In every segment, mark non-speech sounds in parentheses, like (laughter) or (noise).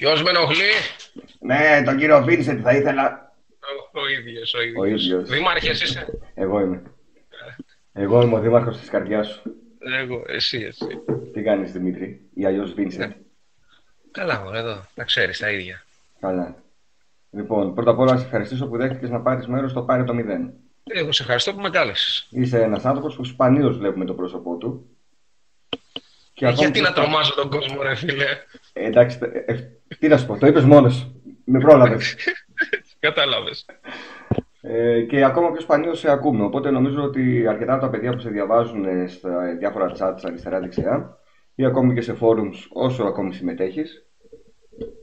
Ποιος με ενοχλεί; Ναι, τον κύριο Βίνσεντ θα ήθελα. Ο, ο ίδιος, ο ίδιος. Ο ίδιος. Δήμαρχες είσαι; Εγώ είμαι. Εγώ είμαι ο δήμαρχος της καρδιάς σου. Εγώ, εσύ, εσύ. Τι κάνεις Δημήτρη, ή αλλιώς Βίνσεντ; Καλά, μωρέ, εδώ. Να ξέρεις τα ίδια. Καλά. Λοιπόν, πρώτα απ' όλα, να σε ευχαριστήσω που δέχτηκες να πάρεις μέρος στο Πάρε το Μηδέν. Εγώ σε ευχαριστώ που με κάλεσες. Είσαι ένας άνθρωπος που σπανίως βλέπουμε το πρόσωπό του. Και Ε, ακόμη γιατί και να στα- τρομάζω τον κόσμο, ρε φίλε; Ε, εντάξει, ε, ε, τι να σου πω, το είπες μόνος σου. Με πρόλαβες. (laughs) Κατάλαβες. Ε, και ακόμα πιο σπανίως σε ακούμε. Οπότε νομίζω ότι αρκετά από τα παιδιά που σε διαβάζουν ε, στα διάφορα chats αριστερά-δεξιά ή ακόμη και σε forums όσο ακόμη συμμετέχεις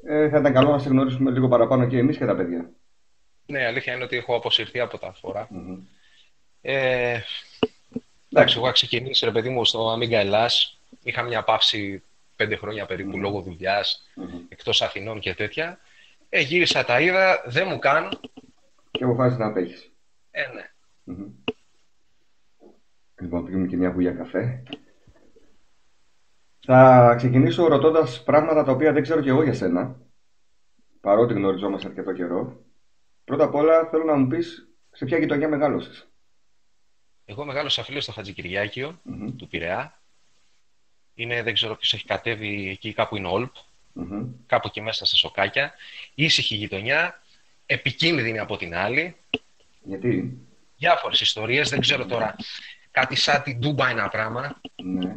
ε, θα ήταν καλό να σε γνωρίσουμε λίγο παραπάνω και εμείς και τα παιδιά. Ναι, αλήθεια είναι ότι έχω αποσυρθεί από τα φορά. Μμμ. Ε, εντάξει, εγώ είχα ξεκινήσει, ρε παιδί μου, στο Amiga Ελλάς. Είχα μια παύση πέντε χρόνια περίπου λόγω δουλειάς, Μμμ. εκτός Αθηνών και τέτοια. Ε, γύρισα, τα είδα, δεν μου κάνουν. Και αποφάσισες να απέχεις. Ε, ναι. Μμμ. Λοιπόν, πήγαμε και μια βουλιά καφέ. Θα ξεκινήσω ρωτώντας πράγματα τα οποία δεν ξέρω και εγώ για σένα, παρότι γνωριζόμαστε αρκετό καιρό. Πρώτα απ' όλα θέλω να μου πεις σε ποια γειτονιά μεγάλωσες. Εγώ μεγάλωσα φίλο στο Χατζικυριάκιο Μμμ. του Πειραιά. Είναι, δεν ξέρω ποιος έχει κατέβει εκεί, κάπου είναι Όλπ, Μμμ. κάπου εκεί μέσα στα σοκάκια. Ήσυχη γειτονιά, επικίνδυνη από την άλλη. Γιατί, Διάφορες ιστορίες, δεν ξέρω τώρα. Κάτι σαν την Τούμπα ένα πράγμα. ναι.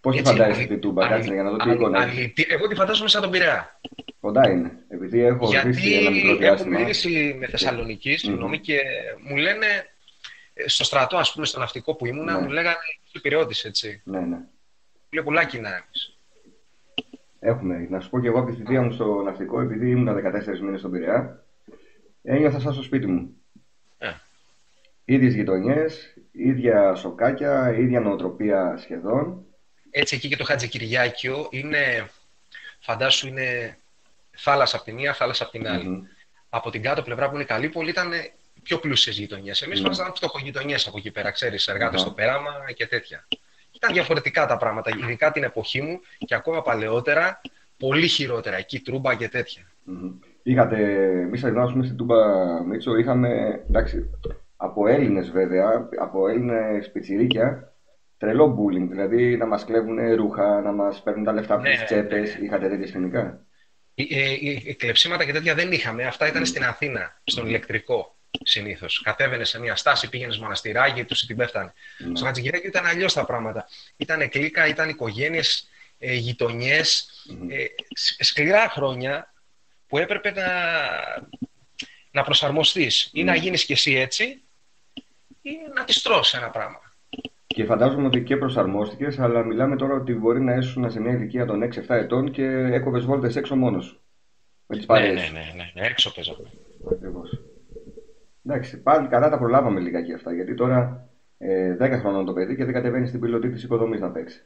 Πώς τη Έτσι, φαντάζεσαι αλη- την Τούμπα, αλη- κάτσε για να δω τι αλη- εικόνα έχει. αλητη- Εγώ τη φαντάζομαι σαν τον Πειραιά. Κοντά είναι. Επειδή έχω Γιατί ζήσει ένα μικρό έχω διάστημα. μιλήσει με Θεσσαλονίκη, συγγνώμη, και μου λένε ε, στο στρατό, ας πούμε, στο ναυτικό που ήμουνα, Ναι. μου λέγανε είσαι Πειραιώτης, έτσι. Ναι, ναι. Λέει πολλά κοινά εμείς. Έχουμε. Να σου πω και εγώ από τη θητεία μου στο ναυτικό, επειδή ήμουν 14 μήνες στον Πειραιά, ένιωθα σαν στο σπίτι μου. Ε. Ίδιες γειτονιές, ίδια σοκάκια, ίδια νοοτροπία σχεδόν. Έτσι εκεί και το Χατζικυριάκιο είναι, φαντάσου είναι θάλασσα από τη μία, θάλασσα από την άλλη. Μμμ. Από την κάτω πλευρά που είναι Καλύπολη ήταν πιο πλούσιες γειτονιές. Εμείς Ναι. ήμασταν φτωχογειτονιές από εκεί πέρα, ξέρεις, εργάτες Αχα. στο πέραμα και τέτοια. Ήταν διαφορετικά τα πράγματα, ειδικά την εποχή μου και ακόμα παλαιότερα, πολύ χειρότερα, εκεί τρούμπα και τέτοια. Μμμ. Είχατε, εμεί ενώ ας πούμε στην Τούμπα Μίτσο είχαμε, εντάξει, από Έλληνες βέβαια, από Έλληνες πιτσιρίκια, τρελό bullying, δηλαδή να μας κλέβουν ρούχα, να μας παίρνουν τα λεφτά από Ναι, τις ναι, τσέπες, ναι. είχατε τέτοια σκηνικά; Ε, ε, ε, κλεψίματα και τέτοια δεν είχαμε. Αυτά ήταν στην Αθήνα, στον ηλεκτρικό συνήθως. Κατέβαινε σε μια στάση, πήγαινες μοναστηράκι, του την πέφτανε. Ναι. Στο Χατζηγυράκι ήταν αλλιώς τα πράγματα. Ήταν κλίκα, ήταν οικογένειες, ε, γειτονιές. Μμμ. Ε, σ- σκληρά χρόνια που έπρεπε να, να προσαρμοστείς. Ή να Ναι. γίνεις κι εσύ έτσι, ή να της τρώσει ένα πράγμα. Και φαντάζομαι ότι και προσαρμόστηκες, αλλά μιλάμε τώρα ότι μπορεί να ήσουν σε μια ηλικία των 6-7 ετών και έκοβες βόλτες έξω μόνος σου. Με τις Ναι, παρέες ναι, σου. ναι, ναι, ναι, έξω παίζαμε. Ακριβώς. Εντάξει, πάλι καλά τα προλάβαμε λιγάκι αυτά, γιατί τώρα ε, 10 χρονών το παιδί και δεν κατεβαίνει στην πιλωτή της οικοδομής να παίξει.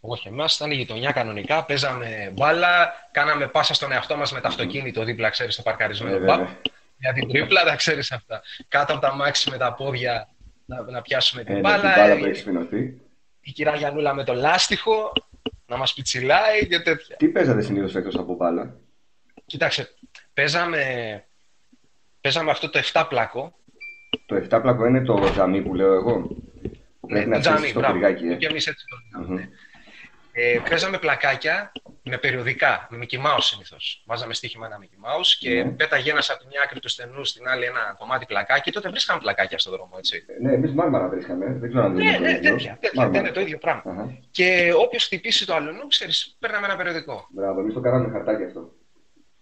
Όχι, εμάς ήταν η γειτονιά κανονικά. Παίζαμε μπάλα, κάναμε πάσα στον εαυτό μας με το αυτοκίνητο δίπλα, ξέρεις, στο παρκαρισμένο Ε, μπαπ. βέβαια. Για την τρίπλα, τα ξέρεις αυτά. Κάτω από τα μάξι με τα πόδια να, να πιάσουμε την Ε, μπάλα. την μπάλα που η, έχει σφινωθεί. η κυρία Γιανούλα με το λάστιχο να μας πιτσιλάει και τέτοια. Τι παίζατε συνήθως εκτός από μπάλα; Κοίταξε, παίζαμε, παίζαμε αυτό το 7 πλάκο. Το 7 πλακό είναι το τζαμί που λέω εγώ. Που Ναι, πρέπει να το τζάμι, αφήσεις το μπράβο. πυργάκι, ε. Και εμείς έτσι το λέγαμε. Μμμ. ναι. Ε, παίζαμε πλακάκια με περιοδικά, με Mickey Mouse συνήθως. Βάζαμε στοίχημα ένα Mickey Mouse και Ναι. πέταγε ένας από τη μια άκρη του στενού στην άλλη ένα κομμάτι πλακάκι. Τότε βρίσκαμε πλακάκια στον δρόμο, έτσι. Ναι, εμείς μάρμαρα βρίσκαμε. Δεν ξέρω αν Ναι, είναι το ναι, ίδιο. τέτοια. τέτοια Μάρμαρα. δεν είναι το ίδιο πράγμα. Αχα. Και όποιος χτυπήσει το αλουνού, ξέρεις, παίρναμε ένα περιοδικό. Μπράβο, εμείς το κάναμε χαρτάκι αυτό.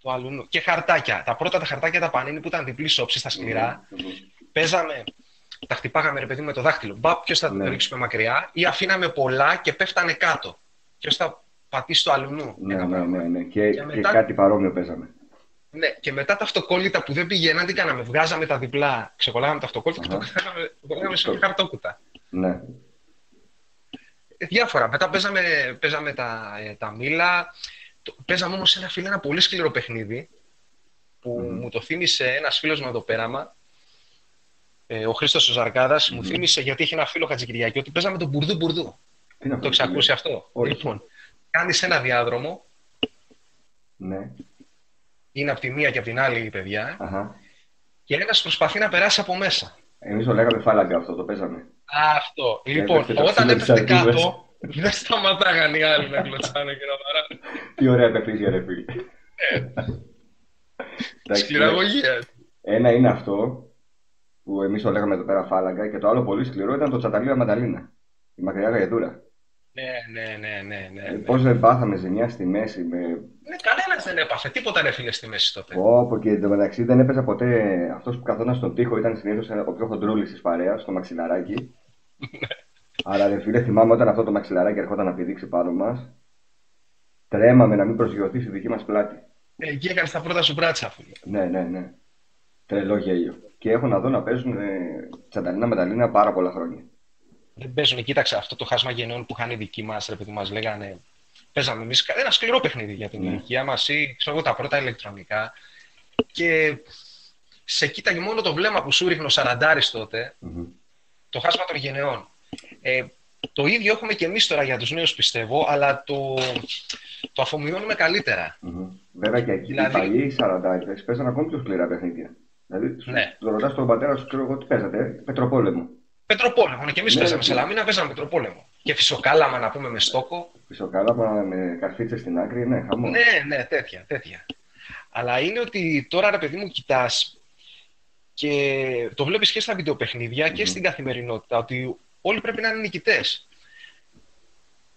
Το αλουνού. Και χαρτάκια. Τα πρώτα τα χαρτάκια τα πανίνη που ήταν διπλή όψη στα σκληρά. Μμμ. Παίζαμε, τα χτυπάγαμε ρε παιδί με το δάχτυλο. Μπαπ, ποιος θα Ναι. το ρίξουμε μακριά ή αφήναμε πολλά και πέφτανε κάτω. Ποιος θα πατήσει το αλουνού. Ναι, Ένα ναι, πράγμα. ναι, ναι. Και, Και και μετά- κάτι παρόμοιο παίζαμε. Ναι, και μετά τα αυτοκόλλητα που δεν πήγαιναν, τι κάναμε; Βγάζαμε τα διπλά, ξεκολλάγαμε τα αυτοκόλλητα και Αχα. το κάναμε, το κάναμε σε μια χαρτόκουτα. Ναι. Ε, διάφορα. Μετά παίζαμε, παίζαμε τα, ε, τα μήλα. Το- Παίζαμε όμως ένα φίλο ένα πολύ σκληρό παιχνίδι που Μμμ. μου το θύμισε ένας φίλος με το πέραμα. Ε, ο Χρήστος ο Ζαρκάδας, μου Μμμ. θύμισε γιατί έχει ένα φίλο Χατζικυριακή ότι παίζαμε τον μπουρδού μπουρδού. Τι να Το έχεις ακούσει αυτό. Όχι. Λοιπόν, κάνεις ένα διάδρομο Ναι. Είναι από τη μία και από την άλλη η παιδιά. Αχα. Και ένας προσπαθεί να περάσει από μέσα. Εμείς το λέγαμε φάλαγγα αυτό, το παίζαμε. Αυτό. Λοιπόν, έπεφτε το όταν ξύλο της έπεφτε σαρδούβας. κάτω, δεν σταματάγαν οι άλλοι να κλωτσάνε και να βαράνε. Τι ωραία παιχνίδια, ρε φίλε. Εντάξει, Σκληραγωγία. Ένα είναι αυτό που εμείς το λέγαμε εδώ πέρα φάλαγγα και το άλλο πολύ σκληρό ήταν το τσαταλία μανταλίνα. Η μακριά γαϊδούρα. Ναι, ναι, ναι, ναι, ναι. ναι. Πώς δεν πάθαμε ζημιά στη μέση με. Ναι, κανένας δεν έπαθε. Τίποτα ρε φίλε στη μέση τότε. Όπω και εντωμεταξύ δεν έπαιζα ποτέ. Αυτός που καθόταν στον τοίχο ήταν συνήθως ο πιο χοντρούλης της παρέας, στο μαξιλαράκι. Άρα, ρε φίλε, θυμάμαι όταν αυτό το μαξιλαράκι ερχόταν να πηδήξει πάνω μας. Τρέμαμε να μην προσγειωθεί στη δική μας πλάτη. Ε, Εκεί έκανες τα πρώτα σου μπράτσα, φίλε. Ναι, ναι, ναι. Τρελό γέλιο. Και έχω να δω να παίζουν ε, τσανταλίνα μεταλλίνα πάρα πολλά χρόνια. Δεν παίζουν, κοίταξε αυτό το χάσμα γενναιών που είχαν οι δικοί μας, ρε παιδί μας λέγανε. Παίζαμε εμείς ένα σκληρό παιχνίδι για την Ναι. ηλικία μας ή ξέρω εγώ τα πρώτα ηλεκτρονικά. Και σε κοίταγε μόνο το βλέμμα που σου ρίχνει ο Σαραντάρης τότε, Μμμ. το χάσμα των γενναιών. Ε, το ίδιο έχουμε και εμείς τώρα για τους νέους, πιστεύω, αλλά το, το αφομοιώνουμε καλύτερα. Μμμ. Βέβαια και εκεί Δηλαδή- οι παλιοί σαραντάριδες παίζαν ακόμη πιο σκληρά παιχνίδια. Δηλαδή, σου- Ναι. το ρωτάς τον πατέρα σου, ξέρω εγώ τι παίζατε, ε, Πετροπόλεμο. Πετροπόλεμο, ναι, και εμείς Ναι, παίζαμε ναι. σε Λαμίνα, παίζαμε Πετροπόλεμο. Και φυσοκάλαμα να πούμε με στόκο. Πισοκάλαμα με καρφίτσες στην άκρη, ναι, χαμό. Ναι, ναι, τέτοια, τέτοια. Αλλά είναι ότι τώρα, ρε παιδί μου, κοιτάς και το βλέπεις και στα βιντεοπαιχνίδια και Μμμ. στην καθημερινότητα ότι όλοι πρέπει να είναι νικητές.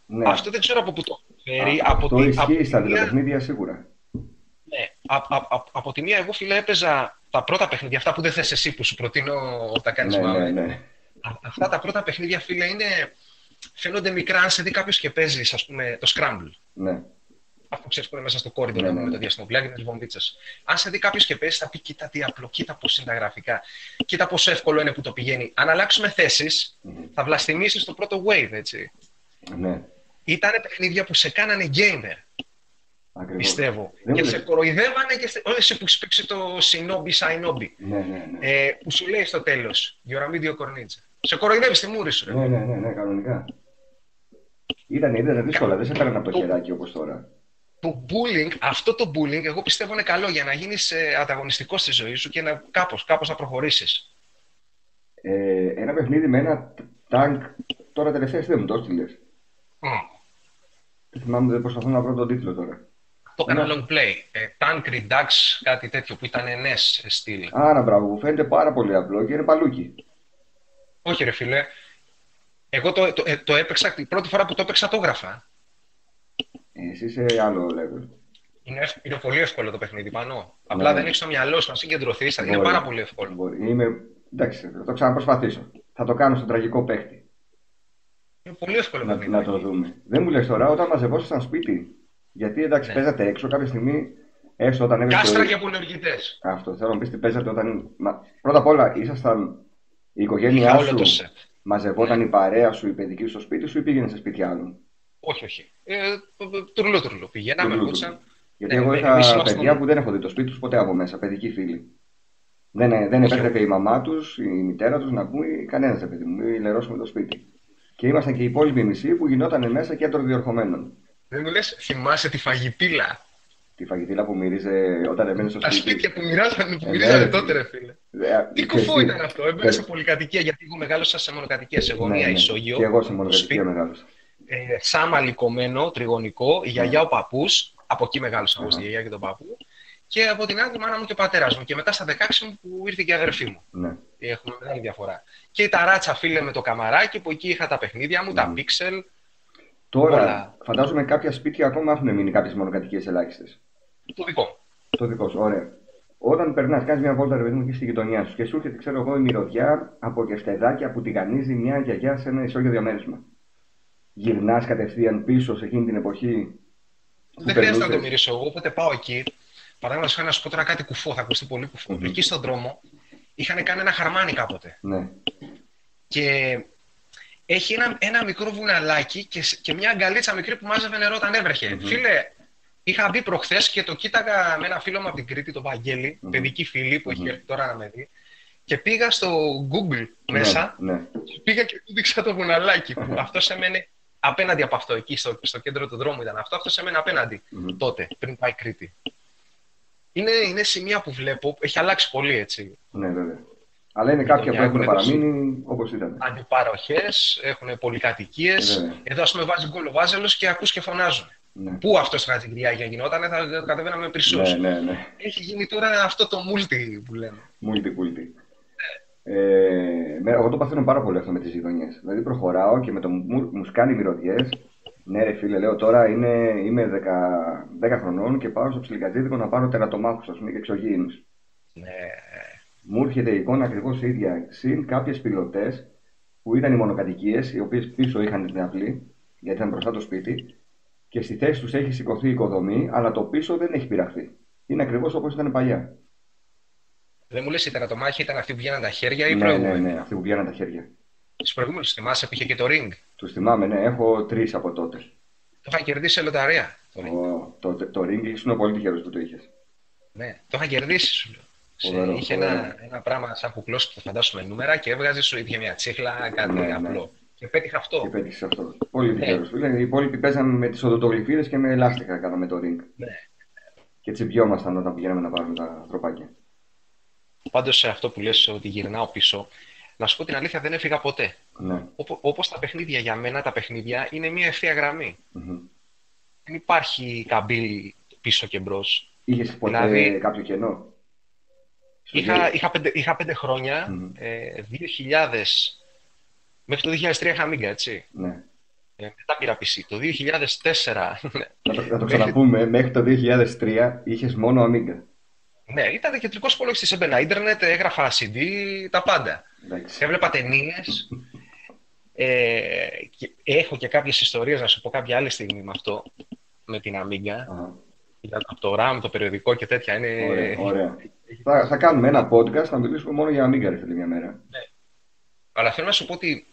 Ναι. Αυτό δεν ξέρω από πού το φέρει. Α, από αυτό τη- ισχύει από τη στα μία- βιντεοπαιχνίδια σίγουρα. Ναι, α, α, α, από τη μία, εγώ φίλε έπαιζα τα πρώτα παιχνίδια, αυτά που δεν θες εσύ που σου προτείνω όταν κάνεις Ναι, μάμε. ναι, ναι. Α- Αυτά τα πρώτα παιχνίδια, φίλε, είναι. Φαίνονται μικρά αν σε δει κάποιος και παίζεις, ας πούμε, το Scramble. ναι. Αυτό ξέρεις που είναι μέσα στο κόρυδο Ναι, να ναι, πούμε, ναι. το διαστημοπλάκι με τι βομβίτσε. Αν σε δει κάποιος και παίζει, θα πει: Κοίτα τι απλό, κοίτα πώς είναι τα γραφικά. Κοίτα πόσο εύκολο είναι που το πηγαίνει. Αν αλλάξουμε θέσεις, Μμμ. θα βλαστημίσεις το πρώτο wave, έτσι. ναι. Ήταν παιχνίδια που σε κάνανε gamer, Ακριβώς. πιστεύω. Δεν και μου σε λες. κοροϊδεύανε και. στε- Όλοι εσύ που παίξει το Shinobi Shinobi. Ναι, ναι, ναι. Ε, που σου λέει στο τέλος, You're a mediocre ninja. Σε κοροϊδεύεις στη μούρη σου. ρε. Ναι, ναι, ναι, ναι, κανονικά. Ήταν, ήταν δύσκολα, δεν σε έκαναν από το χεράκι όπως τώρα. Το bullying, αυτό το bullying, εγώ πιστεύω είναι καλό για να γίνεις ανταγωνιστικός στη ζωή σου και να κάπως, κάπως να προχωρήσεις. Ε, ένα παιχνίδι με ένα τάγκ, τώρα τελευταία δεν μου το έστειλες. Δεν θυμάμαι, δεν προσπαθώ να βρω τον τίτλο τώρα. Το έκανα Ναι. long play. Ε, Tank Redux, κάτι τέτοιο που ήταν NES στυλ. Άρα, μπράβο, μου φαίνεται πάρα πολύ απλό και είναι παλούκι. Όχι ρε φίλε. Εγώ το, το, ε, το έπαιξα, την πρώτη φορά που το έπαιξα το έγραφα. Ε, Εσύ είσαι άλλο level. Είναι, ευ- είναι πολύ εύκολο το παιχνίδι πάνω. Απλά Ναι. δεν έχεις το μυαλό σου να συγκεντρωθείς. Είναι Μπορεί. πάρα πολύ εύκολο. Μπορεί. Είμαι... Εντάξει, θα το ξαναπροσπαθήσω. Θα το κάνω στον τραγικό παίχτη. Είναι πολύ εύκολο Να, παιχνίδι. να το δούμε. Δεν μου λες τώρα, όταν μαζευόσασταν σπίτι, γιατί εντάξει, Ναι. παίζατε έξω κάποια στιγμή, έστω όταν έβγαινε. Κάστρα και πολιοργητέ. Αυτό θέλω να πεις τι παίζατε όταν. Μα... Πρώτα απ' όλα, ήσασταν η οικογένειά Είχα όλο σου. το σετ. Μαζευόταν η παρέα σου, η παιδική σου στο σπίτι σου ή πήγαινε σε σπίτια άλλων; Όχι, όχι. Ε, τουρλού, τουρλού. Πηγαίναμε, Τουρλού, ερχόντουσαν. Γιατί Ναι, εγώ ναι, είχα εμείς ήμασταν- παιδιά που δεν έχω δει το σπίτι τους ποτέ από μέσα, παιδικοί φίλοι. Δεν, δεν Όχι, επέτρεπε η μαμά τους, η μητέρα τους να πει κανένας ρε παιδί μου, μην λερώσουμε το σπίτι. Και ήμασταν και οι υπόλοιποι μισοί που γινόταν μέσα κέντρο διορχομένων. Δεν μου λες, θυμάσαι τη φαγητήλα; Τη φαγητήλα που μυρίζε όταν έμενε στο Τα σπίτι. σπίτια που μοιράζανε, που Ε, μοιράζανε ναι, ρε, τότε, φίλε. ρε φίλε. Ε, Τι ξέρεις κουφό τι, ήταν αυτό. Έμπαινε σε ε, πολυκατοικία γιατί εγώ μεγάλωσα σε μονοκατοικία, σε ναι, γωνία ναι. ισόγειο. Και εγώ σε το μονοκατοικία σπίτι, μεγάλωσα. Ε, σάμαλι κομμένο, τριγωνικό, η γιαγιά ο παππούς. Από εκεί μεγάλωσα εγώ Αχα. στη γιαγιά και τον παππού. Και από την άλλη η μάνα μου και ο πατέρας μου. Και μετά στα 16 μου που ήρθε και η αδερφή μου. Ναι. Έχουμε μεγάλη διαφορά. Και η ταράτσα, φίλε, με το καμαράκι που εκεί είχα τα παιχνίδια μου, τα Μμμ. πίξελ. Τώρα, Όλα. φαντάζομαι κάποια σπίτια ακόμα έχουν μείνει κάποιες μονοκατοικίες ελάχιστες. Το δικό μου. Το δικό σου, ωραία. Όταν περνάς, κάνεις μια βόλτα ρε παιδί μου εκεί στη γειτονιά σου και σου έρχεται, ξέρω εγώ, η μυρωδιά από κεφτεδάκια που τηγανίζει μια γιαγιά σε ένα ισόγειο διαμέρισμα. Γυρνάς κατευθείαν πίσω σε εκείνη την εποχή. που Δεν χρειάζεται να το περνούσες; μυρίσω εγώ, οπότε πάω εκεί. Παραδείγματο χάρη να σου πω τώρα κάτι κουφό, θα ακουστεί πολύ κουφό. Μμμ. Εκεί στον δρόμο είχαν κάνει ένα χαρμάνι κάποτε. Ναι. Και έχει ένα, ένα μικρό βουναλάκι και, σ- και μια αγκαλίτσα μικρή που μάζευε νερό όταν έβρεχε. Μμμ. Φίλε, είχα μπει προχθές και το κοίταγα με ένα φίλο μου από την Κρήτη, τον Βαγγέλη, Μμμ. παιδική φίλη που έχει Μμμ. έρθει τώρα να με δει. Και πήγα στο Google μέσα Ναι, ναι. και πήγα και του δείξα το βουναλάκι που (laughs) αυτός έμενε απέναντι από αυτό, εκεί στο, στο κέντρο του δρόμου ήταν αυτό. Αυτός σε μένα απέναντι Μμμ. τότε, πριν πάει Κρήτη. Είναι, είναι σημεία που βλέπω, έχει αλλάξει πολύ έτσι. Ναι, βέβαια. Αλλά είναι κάποια που μια έχουν έχουν παραμείνει όπως ήταν. Αντιπαροχές, έχουν πολυκατοικίες. Ε, βέβαια. Εδώ, ας πούμε, βάζει γκολ ο Βάζελος και ακούς και φωνάζουν. Ναι. Πού αυτός στην Ατζικριάγια γινόταν, θα θα κατεβαίναμε περισσού. Ναι, ναι, ναι. Έχει γίνει τώρα αυτό το multi που λέμε. Multi, multi. Ε, με- εγώ το παθαίνω πάρα πολύ αυτό με τις γειτονιές. Δηλαδή προχωράω και με το μου, μου σκάνει μυρωδιές. Ναι, ρε φίλε, λέω τώρα είναι, είμαι 10, 10 χρονών και πάω στο ψιλικατζίδικο να πάρω τερατομάχους, ας πούμε, και εξωγήινους. Ναι. Μου έρχεται η εικόνα ακριβώς ίδια. Συν κάποιες πιλωτές που ήταν οι μονοκατοικίες, οι οποίες πίσω είχαν την αυλή, γιατί ήταν μπροστά το σπίτι, και στη θέση τους έχει σηκωθεί η οικοδομή, αλλά το πίσω δεν έχει πειραχθεί. Είναι ακριβώς όπως ήταν παλιά. Δεν μου λες η τερατομάχη ήταν αυτή που βγαίναν τα χέρια ή η Ναι, ναι, προηγούμενη; ναι, αυτοί που βγαίναν τα χέρια. Στου προηγούμενου θυμάσαι που είχε και το ring; Τους θυμάμαι, ναι, έχω τρεις από τότε. Το είχα κερδίσει σε λοταρία. Το ring. Ο, το, το, το ring ήσουν πολύ τυχερός που το είχες. Ναι, το είχα κερδίσει σου λέω. Σε- Φοβερό, είχε φοβερό. ένα, ένα πράγμα σαν κουκλός που θα φαντάσουμε νούμερα και έβγαζε σου είχε μια τσίχλα, κάτι Ναι, ναι. απλό. Και πέτυχα αυτό. Και πέτυχες αυτό. Πολύ Ναι. τυχερός. Ναι. Οι υπόλοιποι παίζαν με τις οδοντογλυφίδες και με ελάστιχα κάναμε το ring. Ναι. Και τσιμπιόμασταν όταν πηγαίναμε να πάρουμε τα τροπάκια. Πάντως σε αυτό που λες ότι γυρνάω πίσω, να σου πω την αλήθεια δεν έφυγα ποτέ. Ναι. Όπως τα παιχνίδια για μένα, τα παιχνίδια είναι μια ευθεία γραμμή. Μμμ. Δεν υπάρχει καμπύλη πίσω και μπρος. Είχες ποτέ Δηλαδή- κάποιο κενό; Στο Είχα, γέλιο. είχα, πέντε, είχα πέντε χρόνια, Μμμ. ε, 2000, μέχρι το 2003 είχα Amiga, έτσι. Ναι. Ε, μετά πήρα PC. Το 2004, Να (laughs) το, να το ξαναπούμε, μέχρι το 2003 είχες μόνο Amiga. Ναι, ήταν κεντρικός υπολογιστής. Έμπαινα ίντερνετ, έγραφα CD, τα πάντα. Εντάξει. Έβλεπα ταινίες. Ε, και έχω και κάποιες ιστορίες να σου πω κάποια άλλη στιγμή με αυτό, με την Amiga. Αχα. Για- Από το RAM, το περιοδικό και τέτοια. Είναι... Ωραία, ωραία. Θα, θα κάνουμε ένα podcast να μιλήσουμε μόνο για Amiga, ρε φίλε, μια μέρα. Αλλά θέλω να σου πω ότι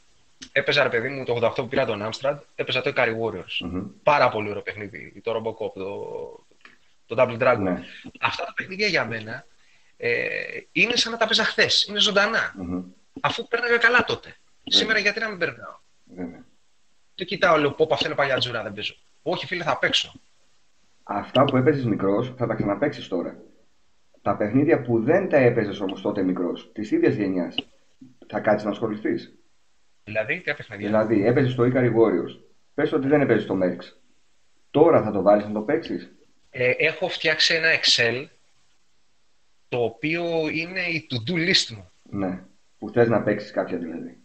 έπαιζα, ρε παιδί μου, το 88 που πήρα τον Amstrad, έπαιζα το Ikari Warriors. Μμμ. Πάρα πολύ ωραίο παιχνίδι. Το Robocop, το, το Double Dragon. Ναι. Αυτά τα παιχνίδια για μένα ε, είναι σαν να τα παίζα χθες. Είναι ζωντανά. Μμμ. Αφού πέρναγα καλά τότε. Ναι. Σήμερα γιατί να μην περνάω; Βέβαια. Το κοιτάω, λέω, πω, αυτό είναι παλιά τζούρα, δεν παίζω. Όχι, φίλε, θα παίξω. Αυτά που έπαιζες μικρός θα τα ξαναπέξει τώρα. Τα παιχνίδια που δεν τα έπαιζες όμως τότε μικρός, της ίδιας γενιάς, θα κάτσεις να ασχοληθείς. Δηλαδή, τι παιχνίδια; Δηλαδή, έπαιζες το Ikari Warriors. Πες ότι δεν έπαιζες το Merx. Τώρα θα το βάλεις να το παίξεις. Ε, έχω φτιάξει ένα Excel το οποίο είναι η to-do list μου. Ναι. Που θες να παίξεις κάποια δηλαδή.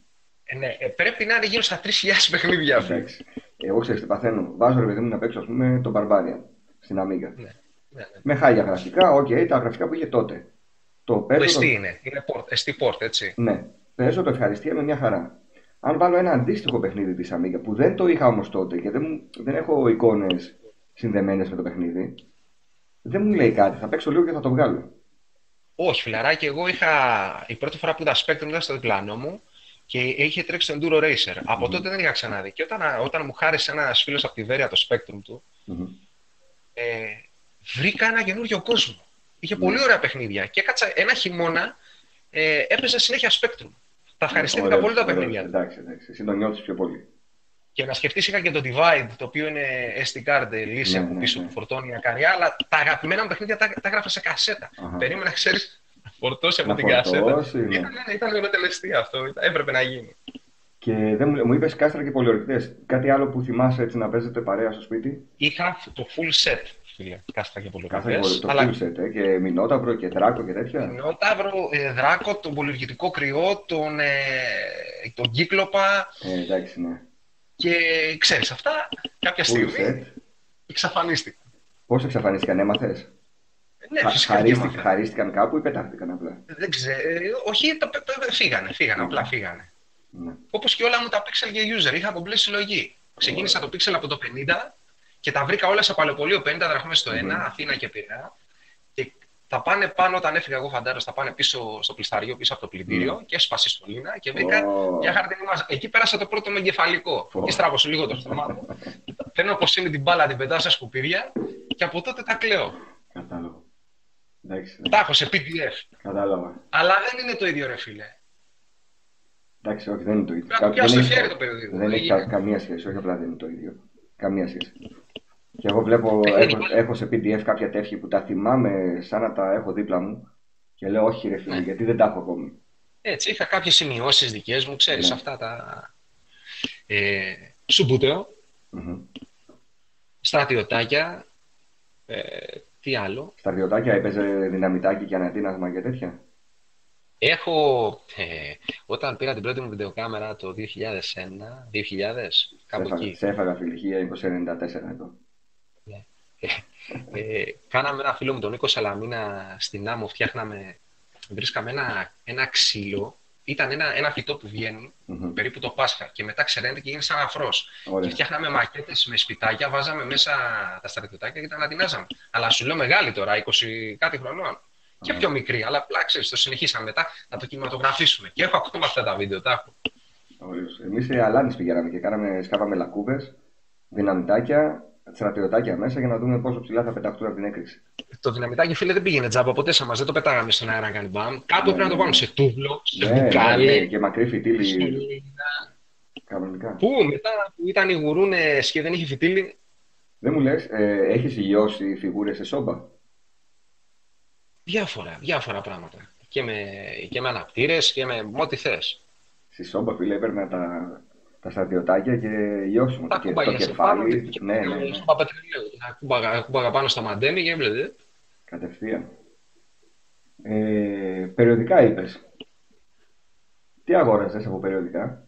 Ε, ναι, ε, πρέπει να είναι γύρω στα 3.000 παιχνίδια. φίλε. Εντάξει. Εγώ ξέρω τι παθαίνω. Βάζω ρε παιδί μου να παίξω, ας πούμε, τον Barbarian στην Amiga. Ναι, ναι, ναι. Με χάλια γραφικά, οκ, τα γραφικά που είχε τότε. Το Το παίζω. ST το- είναι. Είναι port, ST port, έτσι. Ναι, παίζω το ευχαριστιέμαι μια χαρά. Αν βάλω ένα αντίστοιχο παιχνίδι της Amiga που δεν το είχα όμως τότε και δεν, μου- δεν έχω εικόνες συνδεμένες με το παιχνίδι, δεν μου λέει κάτι. Θα παίξω λίγο και θα το βγάλω. Όχι, φιλαράκι, εγώ είχα. Η πρώτη φορά που είδα Spectrum ήταν στο διπλανό μου και είχε τρέξει το Enduro Racer. Από τότε δεν είχα ξαναδεί. Και όταν, όταν μου χάρισε ένας φίλος από τη Βέρεια το Spectrum του, Μμμ. ε, βρήκα ένα καινούριο κόσμο. Είχε Ναι. πολύ ωραία παιχνίδια. Και έκατσα ένα χειμώνα, ε, έπαιζα συνέχεια Spectrum. Τα ευχαριστήθηκα Ωραίο, πολύ τα ωραίο. παιχνίδια. Εντάξει, εντάξει. Εσύ το νιώθει πιο πολύ. Και να σκεφτείς, είχα και το Divide, το οποίο είναι SD card ε, λύση Ναι, από ναι, πίσω ναι. που φορτώνει η ακαριά, αλλά τα αγαπημένα μου παιχνίδια τα, τα έγραφα σε κασέτα. Αχα. Περίμενα, ξέρεις, να φορτώσει από Να την κασέτα. φορτώσει, ναι. Ήταν, ναι, ήταν ολοτελεστή αυτό, ήταν- έπρεπε να γίνει. Και δεν μου, μου είπες κάστρα και πολιορκητές. Κάτι άλλο που θυμάσαι έτσι να παίζετε παρέα στο σπίτι; Είχα το full set, φίλε, κάστρα και Κάθε πολυκαφές, το αλλά full set, ε, και Μινόταυρο και Δράκο και τέτοια. Νόταυρο, ε, Δράκο, τον πολυεργητικό κρυό, τον, ε, τον κύκλοπα Ε, εντάξει, ναι. Και ξέρεις αυτά κάποια Full στιγμή set. εξαφανίστηκαν. Πώς εξαφανίστηκαν, έμαθες; Ναι, φυσικά και έμαθα. χαρίστηκαν κάπου ή πετάχτηκαν απλά; Δεν ξέρω, ε, όχι, τα, τα- τα- φύγανε, φύγανε, Μμμ. απλά φύγανε. Ναι. Όπως και όλα μου τα Pixel για user, είχα από μπλε συλλογή. Ξεκίνησα το Pixel από το 50 και τα βρήκα όλα σε παλαιοπολείο 50 δραχμές στο ένα, Μμμ. Αθήνα και Πειραιά. Και τα πάνε πάνω, όταν έφυγα εγώ φαντάρο, τα πάνε πίσω στο πλησταριό, πίσω από το πλυντήριο και έσπασε στο λίνα και βρήκα Ω. μια χαρτινή μάζα. Εκεί πέρασα το πρώτο με εγκεφαλικό. Ω. Και στράβωσε λίγο το στόμα μου. Παίρνω όπως είναι την μπάλα, την πετάω στα σκουπίδια και από τότε τα κλαίω. Κατάλαβα. Εντάξει, Τα έχω σε PDF. κατάλαβα. Αλλά δεν είναι το ίδιο, ρε φίλε. Εντάξει, όχι, δεν είναι το ίδιο. Πρέπει να Κα- πιάσει το δεν χέρι έχει- το παιδί. Δεν έχει κα- καμία σχέση, όχι απλά δεν είναι το ίδιο. Καμία σχέση. Και εγώ βλέπω, Ε, έχω, είναι- έχω σε PDF κάποια τεύχη που τα θυμάμαι σαν να τα έχω δίπλα μου και λέω όχι ρε Ναι. φίλε, γιατί δεν τα έχω ακόμη. Έτσι, είχα κάποιες σημειώσεις δικές μου, ξέρεις Ναι. αυτά τα. Ε, Σουμπούτεο, Μμμ. στρατιωτάκια. Ε, τι άλλο. Στα βιωτάκια έπαιζε δυναμητάκι και ανατείναγμα και τέτοια. Έχω. Ε, όταν πήρα την πρώτη μου βιντεοκάμερα το 2001, 2000, Σε κάπου έφαγα, εκεί. σε έφαγα φίλε, 1994 εδώ. Ε, κάναμε ένα φίλο μου τον Νίκο Σαλαμίνα στην άμμο, φτιάχναμε, βρίσκαμε ένα, ένα ξύλο. Ήταν ένα, ένα φυτό που βγαίνει Μμμ. περίπου το Πάσχα και μετά ξεραίνεται και γίνει σαν αφρός. Και Ωραία. φτιάχναμε μακέτες με σπιτάκια, βάζαμε μέσα τα στρατιωτάκια και τα ανατινάζαμε. Αλλά σου λέω μεγάλη τώρα, 20 κάτι χρονών. Και πιο μικρή, αλλά απλά ξέρεις, το συνεχίσαμε μετά να το κινηματογραφήσουμε. Και έχω ακόμα αυτά τα βίντεο, τα έχω. Ωραίος. Εμείς σε Αλάνης πηγαίναμε και κάναμε, σκάβαμε λακκούβες, δυναμητάκια, στρατιωτάκια μέσα για να δούμε πόσο ψηλά θα πεταχτούν από την έκρηξη. Το δυναμητάκι, φίλε, δεν πήγαινε τζάμπα ποτέ σε μας, δεν το πετάγαμε στον αέρα να κάνει μπαμ. Κάπου έπρεπε να το βάλουμε σε τούβλο, σε Ναι, ναι, ναι, μπουκάλι. και μακρύ φιτίλι σωλήνα. κανονικά. Πού μετά που ήταν οι γουρούνες και δεν είχε φυτίλι, Δεν μου λες, ε, έχεις λιώσει φιγούρες σε σόμπα; διάφορα, διάφορα πράγματα. Και με, και με αναπτήρες και με, με ό,τι θες. Στη σόμπα, φίλε, έπαιρνα τα, τα στρατιωτάκια και λιώσιμο. Τα Το, κε- το κούμπαγε σε πάνω κεφάλι. και Ναι, ναι, ναι. στον Παπατριλέου. Τα κούμπαγα, κούμπαγα πάνω στα μαντέμι και έβλεπε. Κατευθείαν. Ε, περιοδικά είπες. Τι αγόραζες από περιοδικά;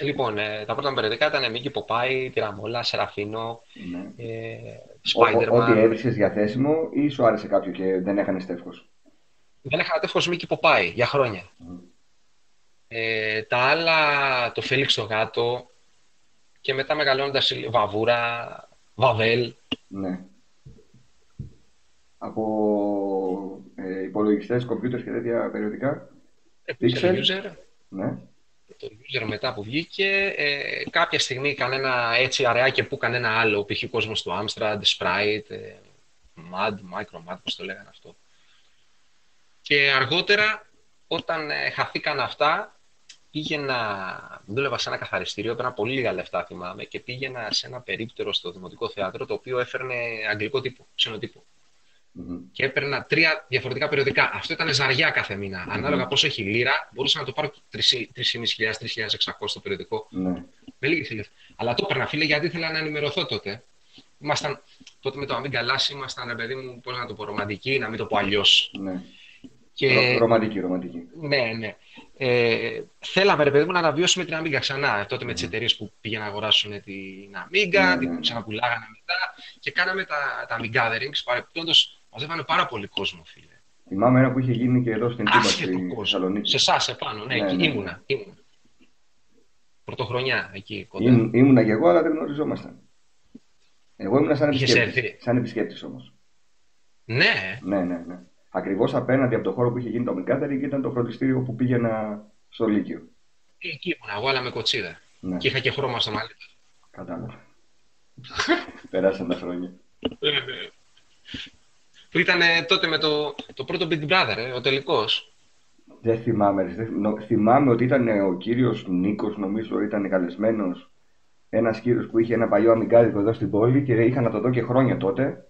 Λοιπόν, ε, τα πρώτα μου περιοδικά ήταν Μίκη Ποπάη, Τυραμόλα, Σεραφίνο, Ναι. ε, Ο- ο- Ό,τι Spider-Man. έβρισκες διαθέσιμο ή σου άρεσε κάποιο και δεν έκανες τεύχος; Δεν είχα τεύχος Μίκη Ποπάη για χρόνια. Μμ. Ε, τα άλλα, το Φέλιξ το Γάτο και μετά μεγαλώνοντας η Βαβούρα, Βαβέλ. Ναι. Από ε, υπολογιστές, κομπιούτερ και τέτοια περιοδικά. Επίσης, Pixel. user. Ναι. το user μετά που βγήκε, ε, κάποια στιγμή κανένα έτσι αραιάκι που κανένα άλλο, π.χ. κόσμος του Amstrad, Sprite, ε, Mad, Micro Mad, πώς το λέγανε αυτό. Και αργότερα, όταν ε, χαθήκαν αυτά, πήγαινα, δούλευα σε ένα καθαριστήριο, έπαιρνα πολύ λίγα λεφτά θυμάμαι και πήγαινα σε ένα περίπτερο στο Δημοτικό Θέατρο, το οποίο έφερνε αγγλικό τύπο, ξενοτύπο. Μμμ. Και έπαιρνα τρία διαφορετικά περιοδικά. Αυτό ήταν ζαριά κάθε μήνα. Ανάλογα πόσο έχει λίρα, μπορούσα να το πάρω 3.500-3.600 το περιοδικό. Ναι. Με λίγες ηλιές. Αλλά το έπαιρνα, φίλε, γιατί ήθελα να ενημερωθώ τότε. Ήμασταν, τότε με το Αμήν Καλάς ήμασταν, ρε παιδί μου, πώς να το πω, ρομαντικοί, να μην το πω αλλιώς. ναι. Και... Ρο- ρομαντική, ρομαντική. Ναι, ναι. Ε, θέλαμε, ρε παιδί μου, να αναβιώσουμε την Αμίγκα ξανά. Τότε με τις εταιρείες που πήγαιναν να αγοράσουν την Αμίγκα, Ναι, ναι, την ναι. ξαναπουλάγανε μετά. Και κάναμε τα, τα Amiga Gatherings. Παρεπιπτόντω, μαζεύανε πάρα πολύ κόσμο, φίλε. Θυμάμαι ένα που είχε γίνει και εδώ στην Τούμπα, Άσχετο στη κόσμο. Θεσσαλονίκη. Σε εσάς επάνω, ναι, Ναι, εκεί ναι. ήμουνα. ήμουνα. Πρωτοχρονιά εκεί κοντά. Ήμουν, ήμουνα και εγώ, αλλά δεν γνωριζόμασταν. Εγώ ήμουνα σαν Είχες επισκέπτης. έρθει; Σαν επισκέπτης όμως. Ναι, Ναι, ναι, ναι. Ακριβώς απέναντι από το χώρο που είχε γίνει το Gathering ήταν το φροντιστήριο που πήγαινα στο Λύκειο. εκεί ήμουνα. Εγώ, αλλά με κοτσίδα. Ναι, Και είχα και χρώμα στο μαλλί. κατάλαβα. (laughs) Περάσαν τα χρόνια. Ε, ναι. Που ήταν ε, τότε με το, το πρώτο Big Brother, ε, ο τελικός. Δεν θυμάμαι. ρε. Δεν- νο- θυμάμαι ότι ήταν ε, ο κύριος Νίκος, νομίζω ήταν καλεσμένος. Ένας κύριος που είχε ένα παλιό αμυγκάδικο εδώ στην πόλη και είχα να το δω και χρόνια τότε.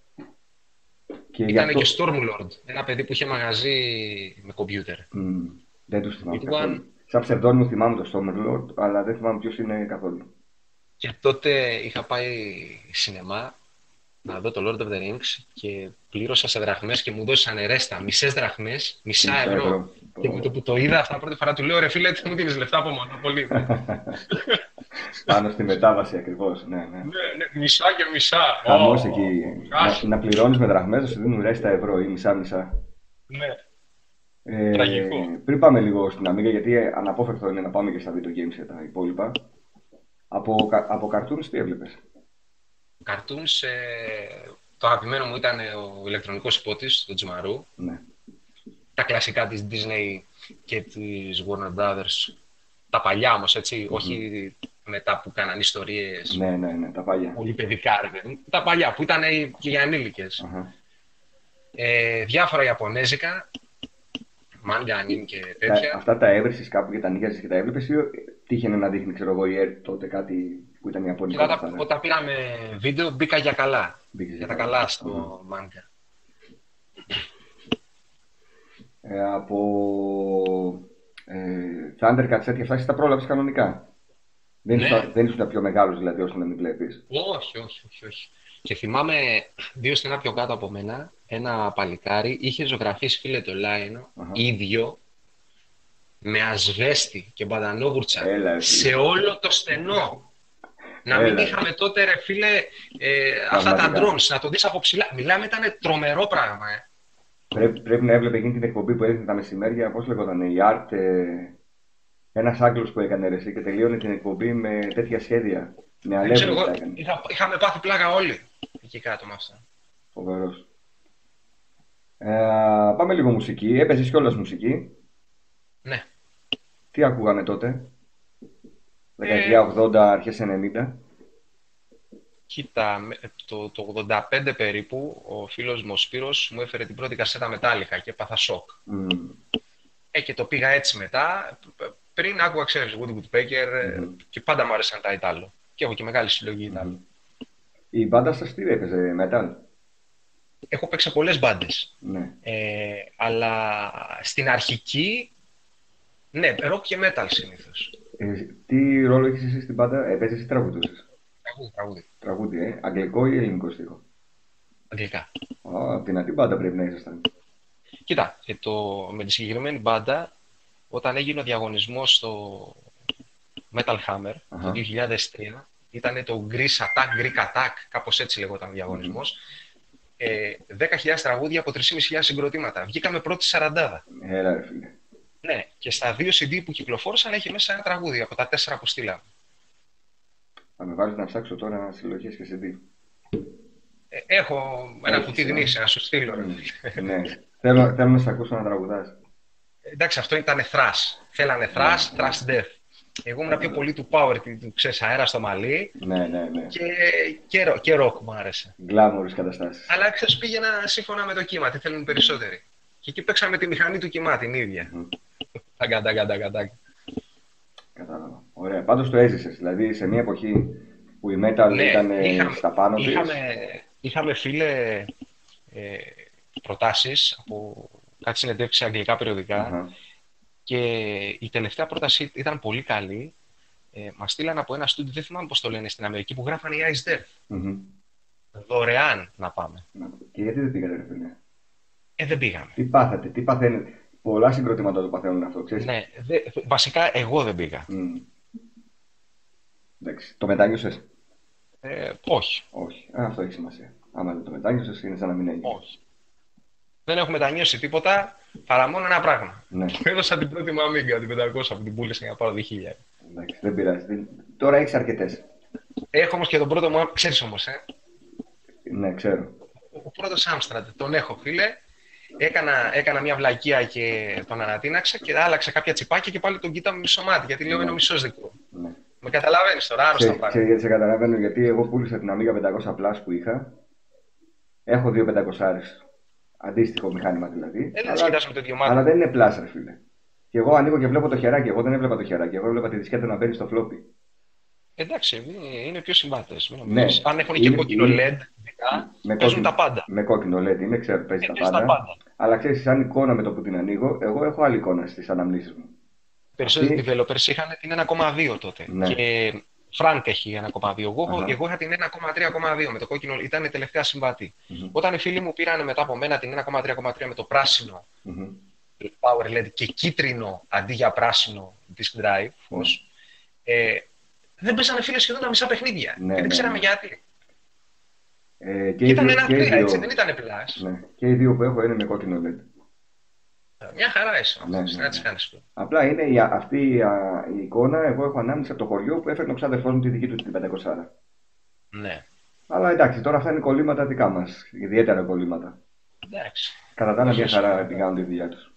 Και γι' Ήταν αυτό... και Stormlord, ένα παιδί που είχε μαγαζί με κομπιούτερ. Μμ, δεν τους θυμάμαι Ήταν- καθόλου. Σαν ψευδόνιμο θυμάμαι το Stormlord, αλλά δεν θυμάμαι ποιος είναι καθόλου. Και τότε είχα πάει σινεμά να δω το Lord of the Rings και πλήρωσα σε δραχμές και μου δώσαν ρέστα μισές δραχμές, μισά Μισά ευρώ. ευρώ. Και με το που το είδα αυτά πρώτη φορά του λέω ρε φίλε, τι μου δίνεις λεφτά από Μονοπολί. ναι, (laughs) Πάνω στη μετάβαση ακριβώς, ναι, ναι. ναι, μισά και μισά. Χαμός Ω, εκεί. άσχη. Να, να πληρώνεις με δραχμές, να σου δίνουν ρέστα ευρώ ή μισά-μισά. Ναι. Ε, Τραγικό. πριν πάμε λίγο στην Amiga, γιατί ε, αναπόφευκτο είναι να πάμε και στα video games και τα υπόλοιπα. Από, κα- από cartoons τι έβλεπες; Cartoons, ε, το αγαπημένο μου ήταν ο ηλεκτρονικός υπότης, το Τζιμαρού. Ναι. Τα κλασικά της Disney και της Warner Brothers. Τα παλιά όμως, έτσι, όχι μετά που κάναν ιστορίες ναι, ναι, ναι, τα παλιά. πολύ παιδικά, ρε παιδί μου. Τα παλιά που ήταν και για ενήλικες. Αχα. Ε, διάφορα Ιαπωνέζικα. μάγκα, ανήμ και Τα- τέτοια. αυτά τα έβρισες κάπου και τα νοίχιαζε και τα έβλεπες ή τύχαινε να δείχνει, ξέρω εγώ, η ΕΡΤ τότε κάτι που ήταν ιαπωνικό. Και και όταν, αυτά, ναι. όταν πήραμε βίντεο μπήκα για καλά. Μπήκες Για τα καλά. καλά στο μάγκα. Ε, από ε, Thundercats τέτοια αυτά τα πρόλαβες κανονικά; Δεν, Ναι. ήσουν, δεν ήσουν πιο μεγάλος δηλαδή ώστε να μην βλέπεις. Όχι, όχι, όχι, όχι. Και θυμάμαι δύο στενά πιο κάτω από μένα, ένα παλικάρι είχε ζωγραφίσει φίλε το Λάινο, Αχα. ίδιο, με ασβέστη και μπαντανόβουρτσα Έλα, ρε, σε όλο το στενό. Να μην Έλα. είχαμε τότε, ρε φίλε, ε, αυτά τα Πραγματικά. drones, να το δεις από ψηλά. Μιλάμε, ήταν τρομερό πράγμα, ε. Πρέπει, πρέπει να έβλεπε εκείνη την εκπομπή που έδινε τα μεσημέρια, πώς λέγονταν, η Art. Ε, ένας Άγγλος που έκανε ρε, εσύ και τελείωνε την εκπομπή με τέτοια σχέδια. Με Δεν ξέρω, αλεύρι εγώ, τα έκανε. είχα, είχαμε πάθει πλάκα όλοι εκεί κάτω με αυτά. Φοβερός. Ε, πάμε λίγο μουσική. Έπαιζες κιόλας μουσική. Ναι. Τι ακούγαμε τότε, Ε, Δεκαετία 80, αρχές 90. Κοίτα, με- το, το 85 περίπου, ο φίλος μου ο Σπύρος μου έφερε την πρώτη κασέτα μετάλλικα και έπαθα σοκ. Μμ. Ε, και το πήγα έτσι μετά. Π- Πριν άκουγα, ξέρεις, Woody Woodpecker ε, Μμμ. και πάντα μου άρεσαν τα Ιτάλο. Και έχω και μεγάλη συλλογή Ιτάλο. Η μπάντα σας τι έπαιζε, metal; Έχω παίξει σε πολλές μπάντες. Ναι. Ε, αλλά στην αρχική, ναι, rock και metal συνήθως. Ε, τι ρόλο έχεις εσύ στην μπάντα, ε, παίζεις ή τραγουδούσες. Τραγούδι, τραγούδι. Τραγούδι, ε. Αγγλικό ή ελληνικό στίχο; Αγγλικά. Α, δυνατή μπάντα πρέπει να ήσασταν. Κοίτα, ε, το, με τη συγκεκριμένη μπάντα, όταν έγινε ο διαγωνισμός στο Metal Hammer Αχα. το 2003, ήταν το Greece Attack, Greek Attack, κάπως έτσι λεγόταν ο διαγωνισμός. Ε, 10.000 τραγούδια από 3.500 συγκροτήματα. Βγήκαμε πρώτη σαραντάδα. Έλα ρε φίλε. Ναι, και στα δύο CD που κυκλοφόρησαν έχει μέσα ένα τραγούδι από τα τέσσερα που στείλαμε. Θα με βάλεις να ψάξω τώρα συλλογές και CD. Ε, έχω ένα Έχεις, κουτί ε. γνήσια να σου στείλω. ρε. ναι. θέλω, θέλω να σε ακούσω να τραγουδάς. Εντάξει, αυτό ήταν thrash. Θέλανε thrash, thrash death. Εγώ ήμουν πιο πολύ του power, του- του ξέρεις, αέρα στο μαλλί Ναι, ναι, ναι. και, και, ρο- και rock μου άρεσε. Γκλάμορες καταστάσεις. Αλλά ξέρεις, πήγαινα σύμφωνα με το κύμα, τι θέλουν οι περισσότεροι. Και εκεί παίξαμε τη μηχανή του κύμα την ίδια. Μμ. Τάγκα, τάγκα, τάγκα, τάγκα. Κατάλαβα. Ωραία. Πάντως το έζησες. Δηλαδή σε μια εποχή που η metal Ναι, ήταν ε, είχαμε- στα πάνω της. Είχαμε, είχαμε φίλε ε, προτάσεις από κάτι συνεντεύξεις σε αγγλικά περιοδικά Αχα. και η τελευταία πρόταση ήταν πολύ καλή. Ε, μας στείλαν από ένα στούντιο, δεν θυμάμαι πώς το λένε στην Αμερική, που γράφανε οι Ice Death. Μμμ. Δωρεάν να πάμε. Να- Και γιατί δεν πήγατε, ρε φίλε; Ε, δεν πήγαμε. Τι πάθατε, τι παθαίνετε. Πολλά συγκροτήματα το παθαίνουν αυτό, ξέρεις. Ναι, δε, βασικά εγώ δεν πήγα. Μμ. Εντάξει. Το μετάνιωσες; Ε, όχι, Όχι. Α, αυτό έχει σημασία. Άμα δεν το μετάνιωσες, είναι σαν να μην έγινε. όχι. Δεν έχουμε μετανιώσει τίποτα παρά μόνο ένα πράγμα. Ναι. (laughs) Έδωσα την πρώτη μου αμίγκα, την 500 που την πούλησα για να πάρω 2.000. Εντάξει, δεν πειράζει. Δεν- Τώρα έχεις αρκετές. Έχω όμως και τον πρώτο μου, ξέρεις όμως, ε, Ναι, ξέρω. ο πρώτος Άμστραντ, τον έχω φίλε. Έκανα, έκανα μια βλακεία και τον ανατείναξα και άλλαξα κάποια τσιπάκια και πάλι τον κοίταμε μισό μάτι, γιατί λέω Ναι. είναι ο μισός δικό. Ναι. Με καταλαβαίνεις τώρα, άρρωστα Ξέρεις πράγματα. ξέρεις γιατί σε καταλαβαίνω, γιατί εγώ πούλησα την Amiga 500 Plus που είχα. Έχω δύο 500 Αντίστοιχο μηχάνημα δηλαδή. Ε, δεν αλλά, σκητάς με το ίδιο αλλά μάτι. δεν είναι Plus, ρε φίλε. Και εγώ ανοίγω και βλέπω το χεράκι. Εγώ δεν έβλεπα το χεράκι. Εγώ έβλεπα τη δισκέτα να μπαίνει στο floppy. Εντάξει, είναι- είναι πιο συμβάτες. μην Ναι. νομίζεις. Αν έχουν και Είναι- κόκκινο είναι- LED, ειδικά, Με παίζουν κόκκινο, τα πάντα. με κόκκινο LED είναι, ξέρω, παίζει Ε, τα παίζει πάντα. τα πάντα. Αλλά ξέρεις, σαν εικόνα με το που την ανοίγω, εγώ έχω άλλη εικόνα στις αναμνήσεις μου. Περισσότεροι Αυτή- developers είχαν την 1,2 τότε. Ναι. Και Frank έχει 1,2. Εγώ, έχω- Αχα. εγώ είχα την 1,3,2 με το κόκκινο, ήταν η τελευταία συμβατή. Μμμ. Όταν οι φίλοι μου πήραν μετά από μένα την 1,3,3 με το πράσινο Μμμ. Power LED και κίτρινο αντί για πράσινο disk drive, φως, ε, δεν παίζανε φίλες σχεδόν τα μισά παιχνίδια. Ναι, και δεν ναι, ξέραμε ναι. γιατί. Ε, και, οι Ήταν δύο, ένα και, οι πλοία, δύο, έτσι, δεν ήταν πλάς. ναι, και οι δύο που έχω είναι με κόκκινο LED. Μια χαρά είσαι Ναι, αυτό, ναι, να τις ναι. κάνεις. Απλά είναι η, αυτή η, α, η εικόνα, εγώ έχω ανάμνηση από το χωριό που έφερνε ο ξάδερφός μου τη δική του την 500. Ναι, Αλλά εντάξει, τώρα αυτά είναι κολλήματα δικά μας. Ιδιαίτερα κολλήματα. εντάξει. Κατά τα άλλα, μια χαρά την κάνουν τη δουλειά τους.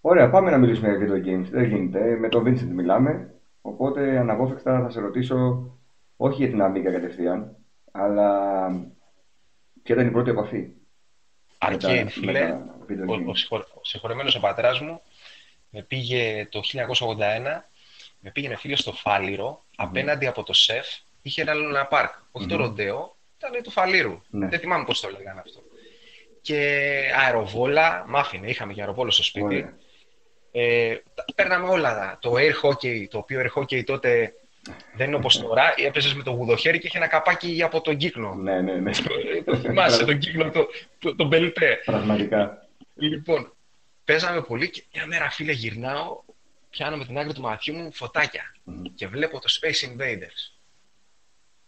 Ωραία, πάμε να μιλήσουμε για video games. Δεν γίνεται. Με τον Vincent μιλάμε. Οπότε αναπόφευκτα θα σε ρωτήσω όχι για την Amiga κατευθείαν, αλλά ποια ήταν η πρώτη επαφή; Arcade, με φίλε. τα Ο, video ο, games. συγχω- ο συγχωρεμένος ο πατέρας μου με πήγε το 1981, με πήγαινε φίλε στο Φάληρο, απέναντι από το ΣΕΦ, είχε ένα Λούνα Πάρκ. Όχι το Μμμ. Ροντέο, ήταν του Φαλήρου. Ναι. Δεν θυμάμαι πώς το λέγανε αυτό. Και αεροβόλα, μ' άφηνε, είχαμε και αεροβόλο στο σπίτι. Ωραία. Ε, τα- παίρναμε όλα. Το air hockey, το οποίο air hockey τότε δεν είναι όπως τώρα, έπαιζες με το γουδοχέρι και είχε ένα καπάκι από τον κύκνο. Ναι, ναι, ναι. το θυμάσαι, τον κύκνο, το, το, τον μπελτέ. Πραγματικά. Λοιπόν, παίζαμε πολύ και μια μέρα, φίλε, γυρνάω, πιάνω με την άκρη του ματιού μου φωτάκια Μμμ. και βλέπω το Space Invaders.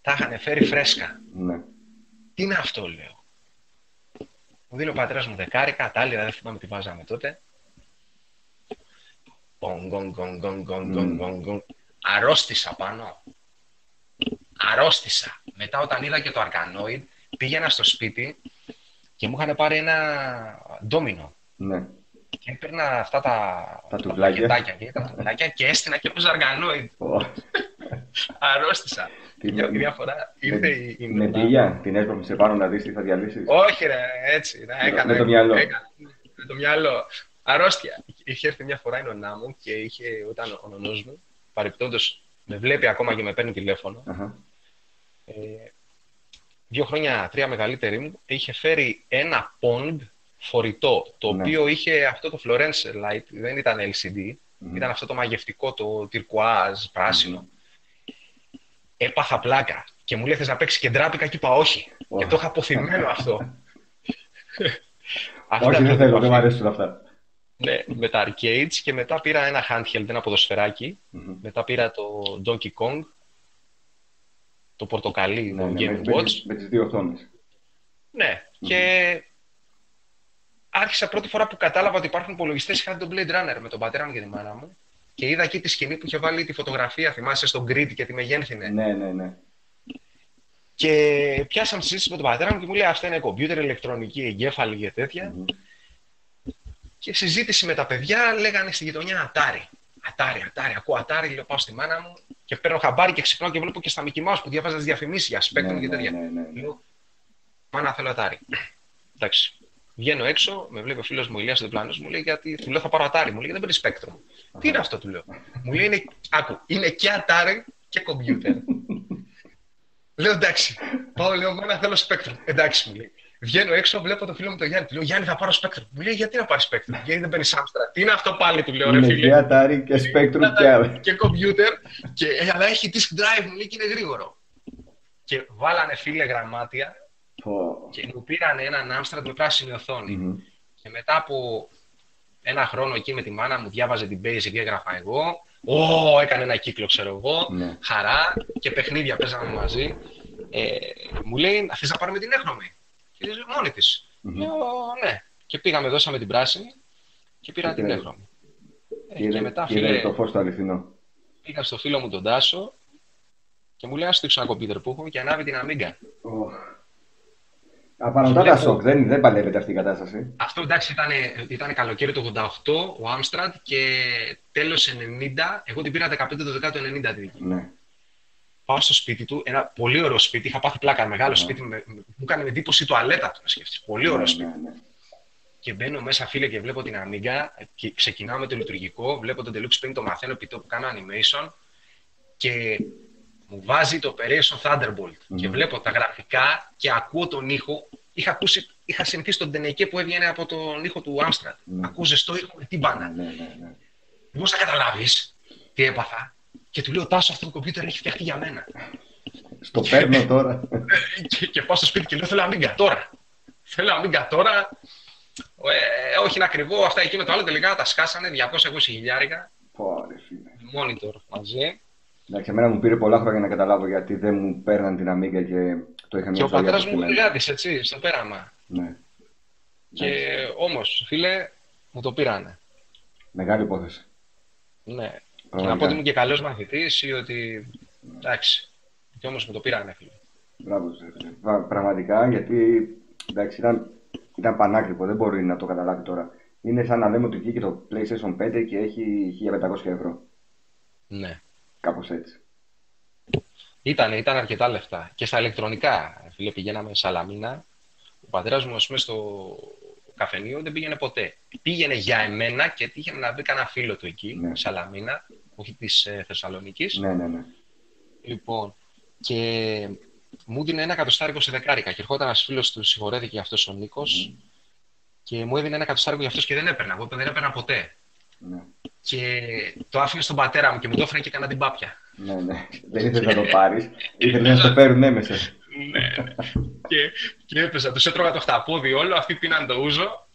Τα είχαν φέρει φρέσκα. Ναι. Τι είναι αυτό, λέω. Μου δίνει ο πατέρας μου δεκάρικα, τα άλλα δεν θυμάμαι τι βάζαμε τότε. Γκον, γκον, γκον, γκον, γκον, γκον, Μμμ. γκον, γκον. Αρρώστησα πάνω. Αρρώστησα. Μετά όταν είδα και το Arkanoid, πήγαινα στο σπίτι και μου είχαν πάρει ένα ντόμινο. Ναι. Και έπαιρνα αυτά τα, Τα τουβλάκια. πακετάκια και τα τουβλάκια και έστεινα και έπαιζα Arkanoid. Ω, Αρρώστησα. Τι- Μια, μια φορά ήρθε με- η, η Με νονά. πηγιά, την έσπρωξε πάνω να δεις τι θα διαλύσεις. Όχι, ρε, έτσι. Να, Με- έκανα, με το μυαλό. έκανα, με το μυαλό. Αρρώστια. Είχε έρθει μια φορά η νονά μου και είχε, όταν ο νονός μου, παρεπτόντως, με βλέπει ακόμα και με παίρνει τηλέφωνο, Αχα. ε, δύο χρόνια, τρία μεγαλύτερη μου, είχε φέρει ένα pond φορητό, το Ναι. οποίο είχε αυτό το Florence light, δεν ήταν LCD, Μμμ. ήταν αυτό το μαγευτικό, το τυρκουάζ, πράσινο. Έπαθα πλάκα και μου λέει θες να παίξεις και ντράπηκα και είπα όχι. Ω. Και το είχα αποθυμένο αυτό. Αυτά Όχι, δεν τα θέλω, δεν μου είπα, αρέσουν αυτά. Ναι, με τα arcades και μετά πήρα ένα handheld, ένα ποδοσφαιράκι. Μμμ. Μετά πήρα το Donkey Kong, το πορτοκαλί, Ναι, το ναι, Game με- με Watch. τις- Με τις δύο οθόνες. Ναι, και άρχισα πρώτη φορά που κατάλαβα ότι υπάρχουν υπολογιστές. Είχα τον Blade Runner με τον πατέρα μου και τη μάνα μου. Και είδα εκεί τη σκηνή που είχε βάλει τη φωτογραφία, θυμάσαι, στο grid και τη μεγένθινε. Ναι, ναι, ναι. Και πιάσαμε συζήτηση με τον πατέρα μου και μου λέει: Αυτά είναι κομπιούτερ, ηλεκτρονική, εγκέφαλη και τέτοια. Μμμ. Και συζήτηση με τα παιδιά λέγανε στη γειτονιά Ατάρι. Ατάρι, Ατάρι, ακούω Ατάρι, λέω πάω στη μάνα μου και παίρνω χαμπάρι και ξυπνάω και βλέπω και στα Mickey Mouse που διαβάζα τις διαφημίσεις για Spectrum Ναι, και ναι, τέτοια. ναι, ναι, ναι. Λέω, μάνα θέλω Ατάρι. Εντάξει. Βγαίνω έξω, με βλέπει ο φίλος μου Ηλίας ο διπλανός μου λέει γιατί του λέω θα πάρω Ατάρι. Μου λέει δεν παίρνεις Spectrum. Τι είναι αυτό, του λέω. μου λέει είναι, άκου, είναι και Ατάρι και κομπιούτερ. (laughs) λέω εντάξει. Πάω, λέω, μάνα θέλω Spectrum. Εντάξει, μου λέει. Βγαίνω έξω, βλέπω το φίλο μου τον Γιάννη. Του λέω Γιάννη θα πάρω Spectrum. Μου λέει γιατί να πάρεις Spectrum. Γιατί δεν παίρνεις Amstrad. Τι είναι αυτό πάλι, του λέω ρε Είναι φίλε. και Atari και Spectrum και άλλα. και κομπιούτερ, και, ε, αλλά έχει disk drive, μου λέει και είναι γρήγορο. Και βάλανε φίλε γραμμάτια Πω. και μου πήραν έναν Amstrad με πράσινη οθόνη. Μμμ. Και μετά από ένα χρόνο εκεί με τη μάνα μου διάβαζε την Basic, έγραφα εγώ. Ω, έκανε ένα κύκλο, ξέρω εγώ. Ναι. Χαρά και παιχνίδια παίζαμε μαζί. Ε, μου λέει, θες να πάρουμε την έχρωμη; Και λέει, μόνη της. Μμμ. Λέω, ναι. Και πήγαμε, δώσαμε την πράσινη και πήρα Και την πήρε- έχρωμη. Ε, Και είδε- και μετά, και είδε φίλε, το φως το αληθινό. πήγα στο φίλο μου τον Τάσο και μου λέει, ας δείξω ένα κομπίτερ που έχω και ανάβει την Amiga. Οχ. Απανοτά τα Βλέπω- σοκ, δεν, δεν παλεύεται αυτή η κατάσταση. Αυτό εντάξει ήταν, ήταν καλοκαίρι του 88, ο Άμστραντ και τέλος 90, εγώ την πήρα 15 το 10 του 90 τη δική. Ναι. Πάω στο σπίτι του, ένα πολύ ωραίο σπίτι, είχα πάθει πλάκα, μεγάλο Ναι. σπίτι, με, με- μου έκανε εντύπωση η τουαλέτα του να σκεφτείς. Πολύ ωραίο Ναι, σπίτι. ναι, ναι. Και μπαίνω μέσα, φίλε, και βλέπω την Amiga και ξεκινάω με το λειτουργικό. Βλέπω τον Deluxe Paint, το μαθαίνω επί τόπου, κάνω animation και μου βάζει το Operation Thunderbolt. Μμμ. Και βλέπω τα γραφικά και ακούω τον ήχο. Είχα, ακούσει, είχα συνηθίσει τον Τενεκέ που έβγαινε από τον ήχο του Amstrad. Μμ. Ακούω ζεστό ήχο με τύμπανα. Ναι, ναι, ναι, ναι. Πώ θα καταλάβεις τι έπαθα. Και του λέω: Τάσο, αυτό το κομπιούτερ έχει φτιαχτεί για μένα. Στο παίρνω τώρα. και, και πάω στο σπίτι και λέω: Θέλω Amiga τώρα. Θέλω Amiga τώρα. Ε, όχι είναι ακριβό, αυτά εκείνο το άλλο τελικά τα σκάσανε 220 χιλιάρικα. Πω, ρε φίλε. Monitor μαζί. Εντάξει, εμένα μου πήρε πολλά χρόνια να καταλάβω γιατί δεν μου παίρναν την Amiga και το είχα Και μια ο ζωή πατέρας μου αποστημένη. εργάτη, έτσι, στο πέραμα. Ναι. Και όμως, φίλε, μου το πήρανε. Μεγάλη υπόθεση. Ναι. Και να Πραγματικά. πω ότι ήμουν και καλός μαθητής ή ότι. Εντάξει. Και όμως μου το πήρανε, φίλε. Μπράβο, σε, φίλε. Πρα- Πραγματικά, γιατί εντάξει, ήταν, ήταν πανάκριβο, δεν μπορεί να το καταλάβει τώρα. Είναι σαν να λέμε ότι βγήκε το PlayStation 5 και έχει 1500 ευρώ. Ναι. Κάπως έτσι. Ήταν, ήταν αρκετά λεφτά. Και στα ηλεκτρονικά, φίλε, πηγαίναμε Σαλαμίνα. Ο πατέρας μου, ας πούμε, στο καφενείο δεν πήγαινε ποτέ. Πήγαινε για εμένα και τύχαινε να βρει κανένα φίλο του εκεί, Ναι. Σαλαμίνα, όχι της ε, Θεσσαλονίκης. Ναι, ναι, ναι. Λοιπόν, και μου έδινε ένα εκατοστάρικο σε δεκάρικα. Και ερχόταν ένας φίλος του, συγχωρέθηκε αυτός ο Νίκος, και μου έδινε ένα εκατοστάρικο για αυτός και δεν έπαιρνα. Εγώ δεν έπαιρνα ποτέ. ναι. Και το άφηνε στον πατέρα μου και μου το έφερε και κανένα την πάπια. Ναι, ναι. Δεν ήθελε να το πάρεις. Ήθελε να το φέρουν έμεσα. ναι. και, και έπαιζα. Τους έτρωγα το χταπόδι όλο, αυτοί πίναν το ούζο.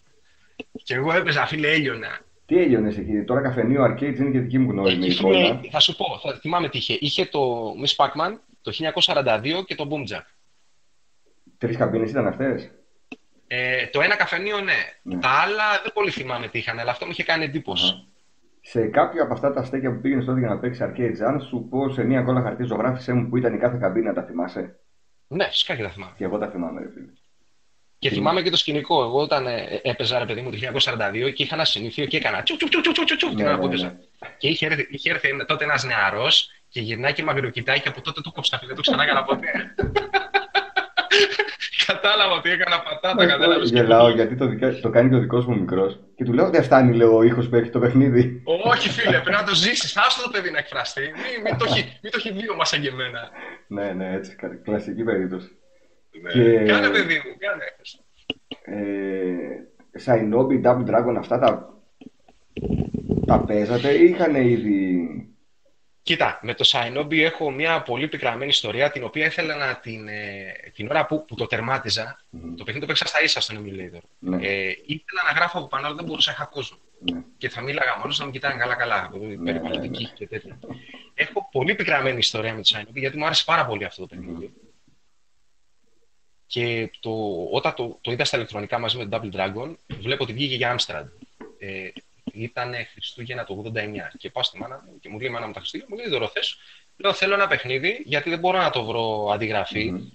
Και εγώ έπαιζα, φίλε, έλειωνα. Τι έγινε εκεί, τώρα καφενείο arcade είναι και δική μου γνώριμη Εκεί εικόνα. είναι- θα σου πω, θα θυμάμαι τι είχε. Είχε το Miss Pac-Man το 1942 και το Boom Jack. Τρεις καμπίνες ήταν αυτές; Ε, το ένα καφενείο, ναι. Ναι. Τα άλλα δεν πολύ θυμάμαι τι είχαν, αλλά αυτό μου είχε κάνει εντύπωση. Σε κάποιο από αυτά τα στέκια που πήγαινες τότε για να παίξεις arcade, αν σου πω σε μία κόλλα χαρτί ζωγράφησέ μου που ήταν η κάθε καμπίνα, τα θυμάσαι; Ναι, φυσικά και τα θυμάμαι. Και εγώ τα θυμάμαι, ρε φίλε. Και θυμάμαι και το σκηνικό. Εγώ όταν ε, έπαιζα, ρε παιδί μου, το 1942 και είχα ένα συνήθειο και έκανα τσου τσου τσου τσου τσου τσου την Ναι, ώρα που ναι, έπαιζα. ναι. Και είχε έρθει, είχε έρθει τότε ένας νεαρός και γυρνάει και μαγειροκοιτάει και από τότε το κόψα. Δεν το ξανά έκανα ποτέ. (laughs) Κατάλαβα ότι έκανα πατάτα, κατάλαβες. και Γελάω μου- γιατί το, δικα- το κάνει και ο δικός μου μικρός. Και του λέω: Δεν φτάνει, λέω, ο ήχος που έχει το παιχνίδι. Όχι, φίλε, πρέπει να το ζήσεις. Άστο το παιδί να εκφραστεί. Μην, μην, το, έχει, μην το έχει δύο μας σαν και εμένα. ναι, ναι, έτσι. κα- Κλασική περίπτωση. Ναι. Και- Κάνε, παιδί μου, κάνε. Ε, Shinobi, Double Dragon, αυτά τα, τα παίζατε ή είχαν ήδη. Κοίτα, με το Shinobi έχω μια πολύ πικραμένη ιστορία την οποία ήθελα να την. Ε, την ώρα που, που το τερμάτιζα, Μμμ. το παιχνίδι το παίξα στα ίσα στον emulator. Ναι. Ε, ήθελα να γράφω από πάνω, αλλά δεν μπορούσα, είχα κόσμο. Ναι. Και θα μίλαγα μόνος να με κοιτάνε καλά-καλά, ναι, περιβαλλοντική ναι. και τέτοια. Έχω πολύ πικραμένη ιστορία με το Shinobi γιατί μου άρεσε πάρα πολύ αυτό το παιχνίδι. Και το, όταν το, το είδα στα ηλεκτρονικά μαζί με το Double Dragon, βλέπω ότι βγήκε για Amstrad. Ε, ήταν Χριστούγεννα το 89. Και πάω στη μάνα μου και μου λέει: Μάνα μου τα Χριστούγεννα, μου λέει: Δώρο θες;» Λέω: Θέλω ένα παιχνίδι, γιατί δεν μπορώ να το βρω αντιγραφή. Μμμ.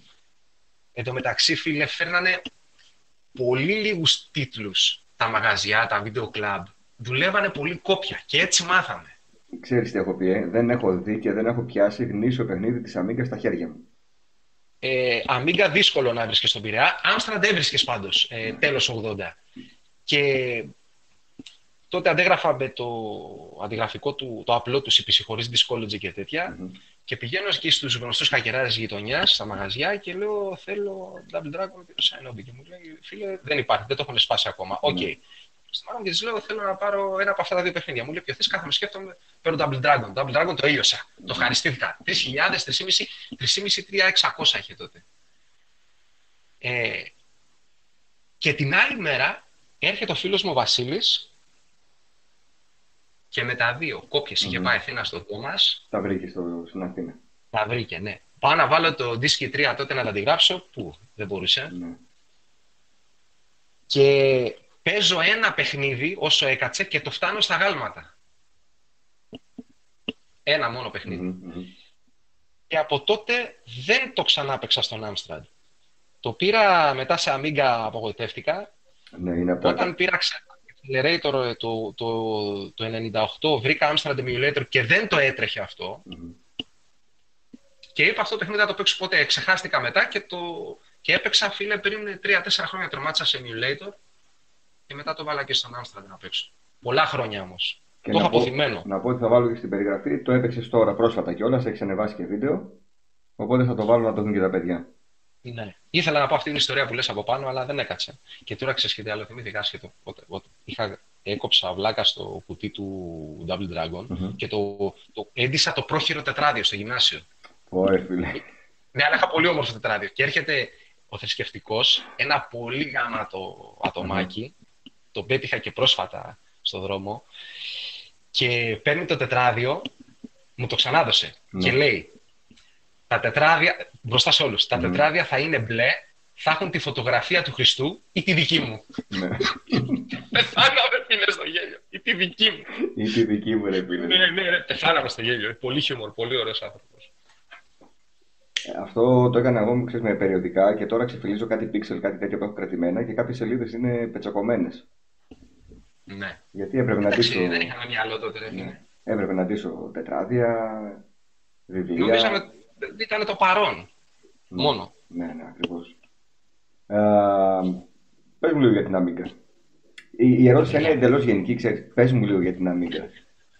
Εν τω μεταξύ, φίλε, φέρνανε πολύ λίγους τίτλους τα μαγαζιά, τα βίντεο κλαμπ. Δουλεύανε πολύ κόπια και έτσι μάθαμε. Ξέρεις τι έχω πει, ε; δεν έχω δει και δεν έχω πιάσει γνήσιο παιχνίδι της Amiga στα χέρια μου. Ε, Amiga δύσκολο να έβρισκες στον Πειραιά. Amstrad έβρισκες πάντως, ε, τέλος 80. Και τότε αντέγραφα με το αντιγραφικό του, το απλό του CPC χωρίς Discology και τέτοια. Μμμ. Και πηγαίνω εκεί στους γνωστούς χακεράδες γειτονιάς, στα μαγαζιά και λέω: Θέλω Double Dragon και το Shinobi. Και μου λέει: Φίλε, δεν υπάρχει, δεν το έχουν σπάσει ακόμα. Οκ. Ναι. Στη μάνα μου και της λέω: Θέλω να πάρω ένα από αυτά τα δύο παιχνίδια. Μου λέει: Ποιο θες, κάθομαι, σκέφτομαι. Παίρνω Double Dragon. Double Dragon το έλειωσα. Το ευχαριστήθηκα. 3.000, 3.500, 3.500, 3.600 είχε τότε. Ε, και την άλλη μέρα έρχεται ο φίλος μου ο Βασίλης και με τα δύο κόπιες είχε Μμμ. πάει Αθήνα στο Τόμας Τα βρήκε στο, στην Αθήνα. τα βρήκε, ναι. Πάω να βάλω το Disky 3 τότε να τα αντιγράψω, που δεν μπορούσε. Ναι. Και παίζω ένα παιχνίδι όσο έκατσε και το φτάνω στα γάλματα. Ένα μόνο παιχνίδι. Μμμ, μμμ. Και από τότε δεν το ξανά παίξα στον Amstrad. Το πήρα μετά σε Amiga, απογοητεύτηκα. Ναι, είναι από τα. Όταν πήρα ξα- Accelerator ε, το, το, το 98, βρήκα Amstrad Emulator και δεν το έτρεχε αυτό. Μμμ. Και είπα αυτό το παιχνίδι να το παίξω ποτέ. Ξεχάστηκα μετά και, το... και έπαιξα φίλε πριν 3-4 χρόνια τρομάτισα σε emulator και μετά το βάλα και στον Amstrad να παίξω. Πολλά χρόνια όμως. Και Το να έχω πω- αποθυμένο. Να πω ότι θα βάλω και στην περιγραφή. Το έπαιξες τώρα πρόσφατα κιόλας, έχεις ανεβάσει και βίντεο. Οπότε θα το βάλω να το δουν και τα παιδιά. Ναι. Ήθελα να πω αυτή την ιστορία που λες από πάνω, αλλά δεν έκατσε. Και τώρα ξέρεις και τι άλλο, θυμήθηκα άσχετο. Ότι, ότι είχα, έκοψα βλάκα στο κουτί του Double Dragon Μμμ. και το, το έντυσα το πρόχειρο τετράδιο στο γυμνάσιο. Ωραία, φίλε. Ναι, αλλά είχα πολύ όμορφο τετράδιο. Και έρχεται ο θρησκευτικός, ένα πολύ γάματο ατομάκι, το πέτυχα και πρόσφατα στο δρόμο, και παίρνει το τετράδιο, μου το ξανάδωσε Ναι. και λέει, τα τετράδια, μπροστά σε όλους, τα Μμμ. τετράδια θα είναι μπλε, θα έχουν τη φωτογραφία του Χριστού ή τη δική μου. ναι. (laughs) Πεθάναμε φίλε στο γέλιο. Ή τη δική μου. Ή τη δική μου, ρε φίλε. ναι, ναι, ναι, πεθάναμε στο γέλιο. Πολύ χιούμορ, πολύ ωραίος άνθρωπος. Ε, Αυτό το έκανα εγώ ξέρεις, με περιοδικά και τώρα ξεφυλίζω κάτι pixel, κάτι τέτοιο που έχω κρατημένα και κάποιες σελίδες είναι πετσοκομμένες. Ναι. Γιατί έπρεπε να Εντάξει, ντύσω, δεν είχαμε μυαλό τότε, ρε φίλε. ναι. έπρεπε να ντύσω τετράδια, βιβλία. Νομίζαμε ήταν το παρόν. Ναι. Μόνο. Ναι, ναι, ακριβώς. Ε, πες μου λίγο για την Amiga. Η, η ερώτηση είναι εντελώς γενική, ξέρεις. Πες μου λίγο για την Amiga.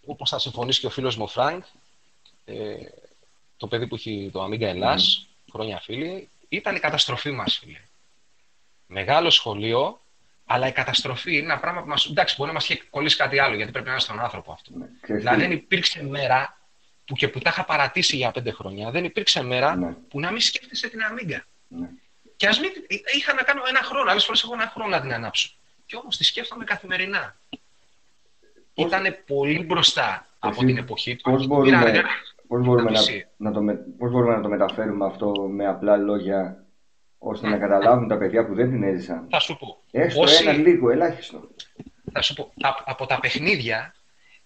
Όπως θα συμφωνήσει και ο φίλος μου ο Φρανκ, ε, το παιδί που έχει το Amiga Ελλάς, χρόνια φίλοι, ήταν η καταστροφή μας, φίλε. Μεγάλο σχολείο, αλλά η καταστροφή είναι ένα πράγμα που μας. Εντάξει, μπορεί να μας έχει κολλήσει κάτι άλλο, γιατί πρέπει να είναι στον άνθρωπο αυτό. Ναι, ξέρεις δηλαδή τι. δεν υπήρξε μέρα που και που τα είχα παρατήσει για πέντε χρόνια, δεν υπήρξε μέρα Ναι. που να μην σκέφτεσαι την Amiga. Ναι. Και ας μην. είχα να κάνω ένα χρόνο, άλλες φορές έχω ένα χρόνο να την ανάψω. Και όμως τη σκέφτομαι καθημερινά. Πώς- Ήταν πολύ μπροστά από Εσύ την εποχή του. Πώς Πήρα μπορούμε, αργά. πώς, μπορούμε να, PC. να το, με- πώς μπορούμε να το μεταφέρουμε αυτό με απλά λόγια; Ώστε Ναι. να καταλάβουν τα παιδιά που δεν την έζησαν. Θα σου πω. Έστω Όσοι- ένα λίγο, ελάχιστο. θα σου πω, α- από τα παιχνίδια,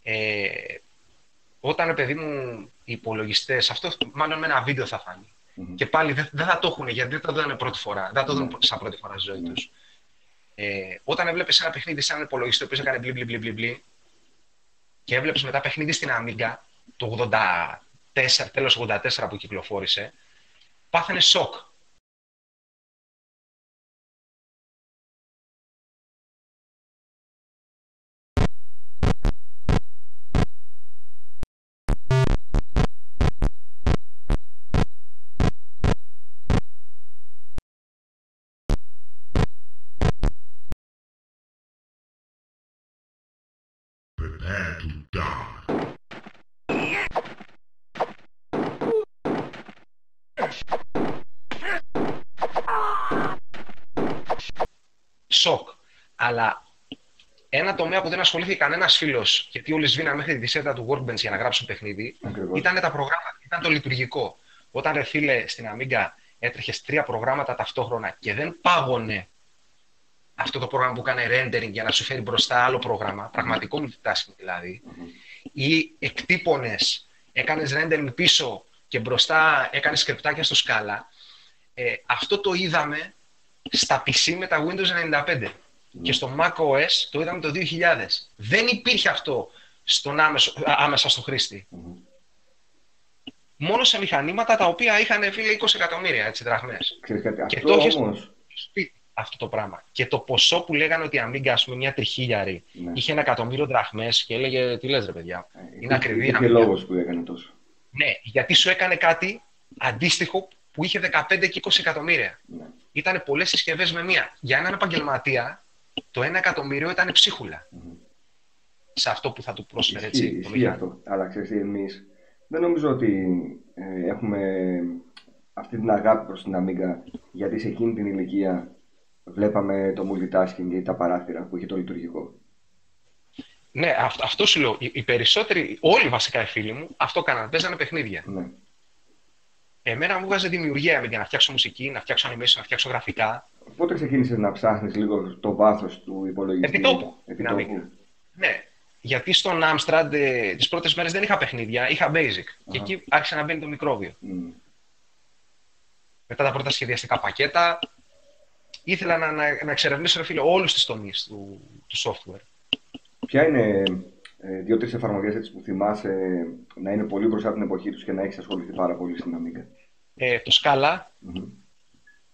ε, όταν ρε παιδί μου οι υπολογιστές, αυτό μάλλον με ένα βίντεο θα φανεί. Μμμ. Και πάλι δεν, δεν θα το έχουν γιατί δεν το δουν πρώτη φορά. Δεν θα το δουν Ναι. σαν πρώτη φορά στη ζωή Ναι. τους. Ε, όταν έβλεπες ένα παιχνίδι σε έναν υπολογιστή που έκανε μπλι μπλι μπλι μπλι μπλι και έβλεπε μετά παιχνίδι στην Amiga το 84, τέλος 84 που κυκλοφόρησε, πάθαινε σοκ. Prepare to die. σοκ. Αλλά ένα τομέα που δεν ασχολήθηκε κανένας φίλος, γιατί όλοι σβήναν μέχρι τη δισέτα του Workbench για να γράψουν παιχνίδι, Ακριβώς. ήταν τα προγράμματα, ήταν το λειτουργικό. Όταν ρε φίλε στην Amiga έτρεχες τρία προγράμματα ταυτόχρονα και δεν πάγωνε αυτό το πρόγραμμα που έκανε rendering για να σου φέρει μπροστά άλλο πρόγραμμα, πραγματικό multitasking δηλαδή, ή εκτύπωνες, έκανες rendering πίσω και μπροστά έκανες σκρυπτάκια στο σκάλα, ε, αυτό το είδαμε στα PC με τα Windows 95 και στο macOS το είδαμε το 2000. Δεν υπήρχε αυτό στον άμεσο, α, άμεσα στο χρήστη. Μμμ. Μόνο σε μηχανήματα τα οποία είχαν φίλε 20 εκατομμύρια έτσι, δραχμές. Ξέρεις κάτι, Και αυτό το έχεις- όμως, Σπίτι αυτό το πράγμα. Και το ποσό που λέγανε ότι η Amiga, ας πούμε, μια τριχίλιαρη, Ναι. είχε ένα εκατομμύριο δραχμές και έλεγε, τι λες ρε παιδιά. ε, Είναι υπήρχε- ακριβή η υπήρχε Amiga. λόγος που έκανε τόσο. Ναι, γιατί σου έκανε κάτι αντίστοιχο που είχε 15 και 20 εκατομμύρια. Ναι. Ήταν πολλές συσκευές με μία. Για έναν επαγγελματία, το ένα εκατομμύριο ήταν ψίχουλα. Μμμ. Σε αυτό που θα του πρόσφερε Ισχύει, έτσι. το ισχύει μηχάνημα. αυτό. Αλλά ξέρεις τι, εμείς δεν νομίζω ότι ε, έχουμε αυτή την αγάπη προς την Amiga γιατί σε εκείνη την ηλικία βλέπαμε το multitasking ή τα παράθυρα που είχε το λειτουργικό. Ναι, αυ- αυτό σου λέω. Οι, οι περισσότεροι, όλοι βασικά οι φίλοι μου, αυτό κάνανε. Παίζανε παιχνίδια. Ναι. Εμένα μου βγάζει δημιουργία για να φτιάξω μουσική, να φτιάξω animation, να φτιάξω γραφικά. Πότε ξεκίνησες να ψάχνεις λίγο το βάθος του υπολογιστή; Επιτόπου, την Επιτόπου. Amiga. Ναι, γιατί στον Amstrad ε, τις πρώτες μέρες δεν είχα παιχνίδια, είχα basic. Και Αχα. εκεί άρχισε να μπαίνει το μικρόβιο. Μμ. Μετά τα πρώτα σχεδιαστικά πακέτα, ήθελα να, να, να εξερευνήσω ρε φίλε όλους τους τομείς του, του software. Ποια είναι ε, δύο-τρεις εφαρμογές έτσι που θυμάσαι να είναι πολύ μπροστά από την εποχή τους και να έχεις ασχοληθεί πάρα πολύ στην Amiga; Ε, το Scala, Μμμ.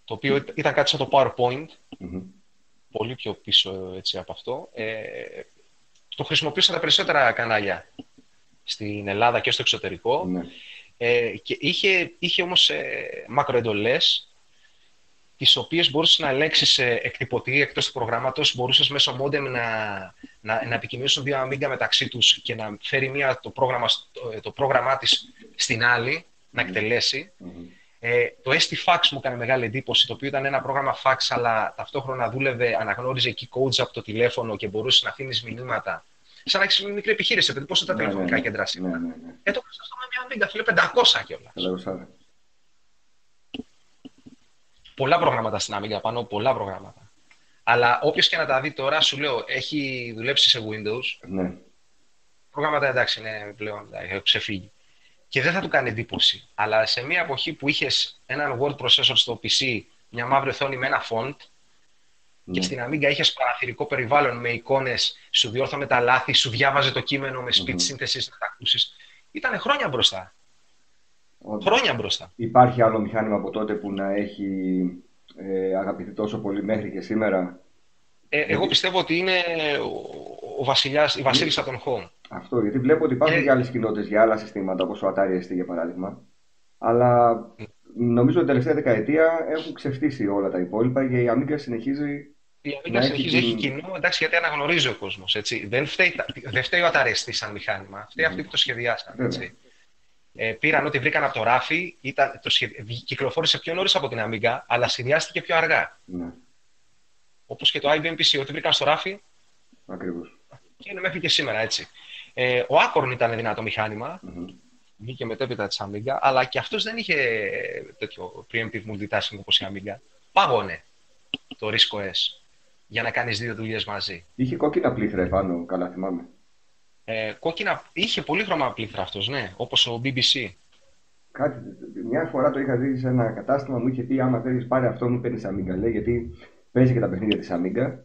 το οποίο ήταν- ήταν κάτι σαν το PowerPoint, Μμμ. πολύ πιο πίσω έτσι, από αυτό. Ε, το χρησιμοποιούσα τα περισσότερα κανάλια στην Ελλάδα και στο εξωτερικό. Ναι. Ε, και είχε, είχε όμως ε, μακροεντολές τις οποίες μπορούσες να ελέγξεις ε, εκτυπωτή εκτός του προγράμματος, μπορούσες μέσω modem να, να, να επικοινωνήσουν δύο Amiga μεταξύ τους και να φέρει μία, το, πρόγραμμα, στο- ε, το πρόγραμμά της στην άλλη, να εκτελέσει. Μμμ. Ε, το ST-Fax μου έκανε μεγάλη εντύπωση, το οποίο ήταν ένα πρόγραμμα fax, αλλά ταυτόχρονα δούλευε, αναγνώριζε key codes από το τηλέφωνο και μπορούσες να αφήνεις μηνύματα. Σαν να έχεις μια μικρή επιχείρηση, επειδή πόσο τα Ναι, τηλεφωνικά ναι, ναι. κέντρα Ναι, σήμερα. ναι, ναι. Ε, το έκανα αυτό με μια Amiga, φίλε, 500 κιόλας. Καλά, γουστάρε. Πολλά προγράμματα στην Amiga πάνω, πολλά προγράμματα. Αλλά όποιος και να τα δει τώρα, σου λέω, έχει δουλέψει σε Windows. Ναι. Προγράμματα εντάξει, είναι πλέον εντάξει, έχουν ξεφύγει. Και δεν θα του κάνει εντύπωση. Αλλά σε μια εποχή που είχες έναν word processor στο PC, μια μαύρη οθόνη με ένα font, Ναι. και στην Amiga είχες παραθυρικό περιβάλλον με εικόνες, σου διόρθωνε τα λάθη, σου διάβαζε το κείμενο με speech Μμμ. synthesis να τα ακούσεις. Ήταν χρόνια μπροστά. Όντως. Χρόνια μπροστά. Υπάρχει άλλο μηχάνημα από τότε που να έχει ε, αγαπηθεί τόσο πολύ μέχρι και σήμερα; Ε, εγώ πιστεύω ότι είναι ο, ο βασιλιάς, η βασίλισσα των home. Αυτό, γιατί βλέπω ότι υπάρχουν Ε, και άλλες κοινότητες για άλλα συστήματα, όπως ο Atari ST για παράδειγμα. Αλλά νομίζω ότι την τελευταία δεκαετία έχουν ξεφτύσει όλα τα υπόλοιπα και η Amiga συνεχίζει. Η Amiga Να έχει συνεχίζει, έχει την- κοινό, εντάξει, γιατί αναγνωρίζει ο κόσμος. Δεν, φταίει, τα- δεν φταίει ο Αταρεστή σαν μηχάνημα, φταίει αυτοί που το σχεδιάσαν. Βέβαια. Έτσι. Ε, πήραν ό,τι βρήκαν από το ράφι, ήταν, το σχεδι... κυκλοφόρησε πιο νωρίς από την Amiga, αλλά συνδυάστηκε πιο αργά. Ναι, Όπως και το IBM PC, ό,τι βρήκαν στο ράφι ακριβώς. και είναι μέχρι και σήμερα έτσι. Ε, ο Acorn ήταν δυνατό μηχάνημα, βγήκε μετέπειτα της Amiga, αλλά και αυτός δεν είχε τέτοιο preemptive multitasking όπως η Amiga. Πάγωνε το Risco S για να κάνεις δύο δουλειές μαζί. Είχε κόκκινα πλήθρα επάνω, καλά θυμάμαι. Ε, κόκκινα, είχε πολύχρωμα πλήθρα αυτός, ναι, όπως ο BBC. Κάτι, μια φορά το είχα δει σε ένα κατάστημα, μου είχε πει: Άμα θέλεις, πάρε αυτό, μου παίρνεις Amiga. Λέει γιατί παίζει και τα παιχνίδια της Amiga.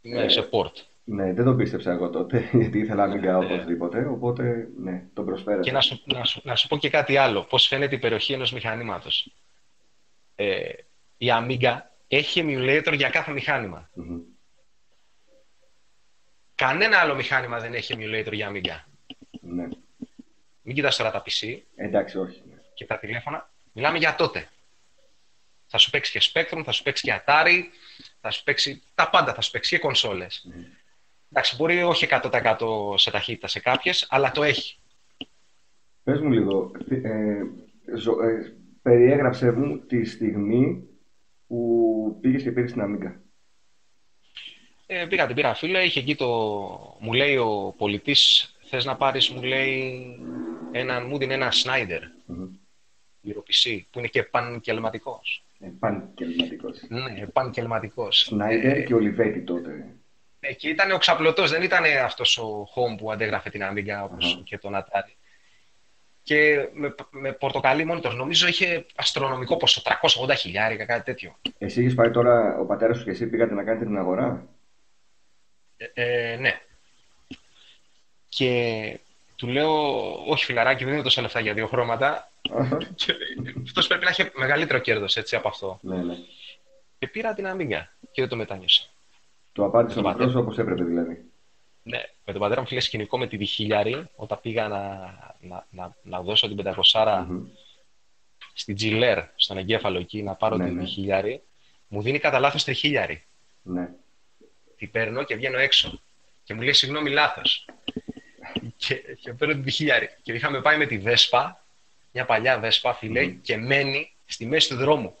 Ναι, σε port. Ναι, δεν το πίστεψα εγώ τότε, (laughs) γιατί ήθελα Amiga οπωσδήποτε. Οπότε, ναι, τον προσφέρω. Και να σου, να, σου, να σου πω και κάτι άλλο, πώς φαίνεται η περιοχή ενός μηχανήματος. Ε, η Amiga έχει emulator για κάθε μηχάνημα. Κανένα άλλο μηχάνημα δεν έχει emulator για Amiga. Ναι. Μην κοιτάς τώρα τα PC Εντάξει, όχι. Ναι. και τα τηλέφωνα. Μιλάμε για τότε. Θα σου παίξει και Spectrum, θα σου παίξει και Atari, θα σου παίξει τα πάντα, θα σου παίξει και κονσόλες. Εντάξει, μπορεί όχι 100% σε ταχύτητα σε κάποιες, αλλά το έχει. Πες μου λίγο, ε, ζω- ε, περιέγραψε μου τη στιγμή που πήγες και πήρες την Amiga. Ε, πήγα την πήρα φίλε, είχε εκεί το... Μου λέει ο πολιτής, θες να πάρεις, μου λέει, έναν, μου δίνει ένα Snyder, Μμμ. PC, που είναι και πανκελματικός. Επανκελματικός. Ναι, πανκελματικός. Σνάιντερ και Ολιβέτη τότε. Ε, και ήταν ο ξαπλωτός, δεν ήταν αυτός ο Home που αντέγραφε την Amiga όπως Αχα. και τον Atari. Και με, με πορτοκαλί monitor, νομίζω είχε αστρονομικό ποσό, 380 χιλιάρικα, κάτι τέτοιο. Εσύ είχες πάει τώρα, ο πατέρας σου και εσύ πήγατε να κάνετε την αγορά; Ε, ε, ναι. Και του λέω, όχι φιλαράκι, δεν είναι τόσα λεφτά για δύο χρώματα. (laughs) Και αυτός πρέπει να έχει μεγαλύτερο κέρδος έτσι από αυτό. ναι, ναι. Και πήρα την Amiga και δεν το μετάνιωσα. Το απάντησε ο Το μικρός πατέρα. όπως έπρεπε δηλαδή. Ναι, με τον πατέρα μου φίλε σκηνικό με τη διχίλιαρη, όταν πήγα να, να, να, να δώσω την 500 Μμμ. στην Τζιλέρ, στον εγκέφαλο εκεί, να πάρω Ναι, την ναι. διχίλιαρη, μου δίνει κατά λάθος τριχίλιαρη. Ναι. Την παίρνω και βγαίνω έξω. Και μου λέει συγγνώμη λάθος. και, και παίρνω την διχίλιαρη. Και είχαμε πάει με τη Βέσπα, μια παλιά Βέσπα φίλε, Μμμ. και μένει στη μέση του δρόμου.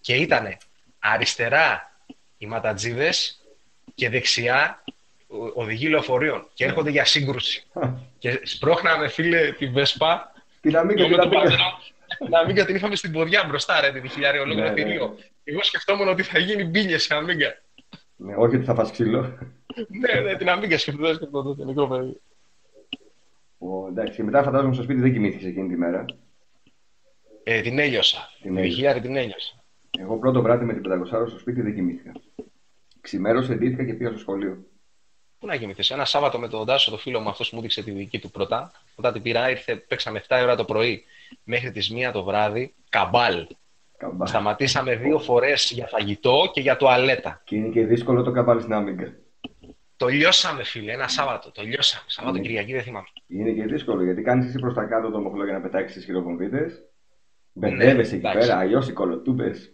Και ήταν αριστερά οι ματατζίδες και δεξιά ο- οδηγοί λεωφορείων. Και έρχονται για σύγκρουση. (laughs) Και σπρώχναμε φίλε τη Βέσπα Την Amiga, εγώ με την τον Amiga. πατέρα μου, να μην την είχαμε στην ποδιά μπροστά, ρε, τη χιλιάρια Ναι, ολόκληρο ναι, θηρίο. ναι. Εγώ σκεφτόμουν ότι θα γίνει μπίλια σε αμίγκα. Ναι, όχι ότι θα φας ξύλο. ναι, ναι, την αμίγκα σκεφτόταν σκεφτόταν τότε, μικρό παιδί. Ο, εντάξει, και μετά φαντάζομαι στο σπίτι δεν κοιμήθηκες εκείνη τη μέρα. Ε, την έλειωσα. Την Την έλειωσα. χιλιάρη την έλειωσα. Εγώ πρώτο βράδυ με την 500 στο σπίτι δεν κοιμήθηκα. Ξημέρωσε, ντύθηκα και πήγα στο σχολείο. Πού να κοιμηθείς, ένα Σάββατο με τον Τάσο, το φίλο μου, αυτός που μου έδειξε τη δική του πρώτα. Όταν την πήρα, ήρθε, παίξαμε 7 ώρα το πρωί μέχρι τις 1 το βράδυ, καμπάλ. Καμπά. Σταματήσαμε δύο φορές για φαγητό και για τουαλέτα. Και είναι και δύσκολο το καμπάλι στην Amiga. Το λιώσαμε, φίλε, ένα Σάββατο. Το λιώσαμε. Σάββατο, Ναι. Κυριακή, δεν θυμάμαι. Είναι και δύσκολο γιατί κάνεις εσύ προς τα κάτω το μοχλό για να πετάξεις τις χειροβομβίδε. Μπερδεύεσαι εκεί Ναι, εντάξει. πέρα, αλλιώς οι κολοτούμπες.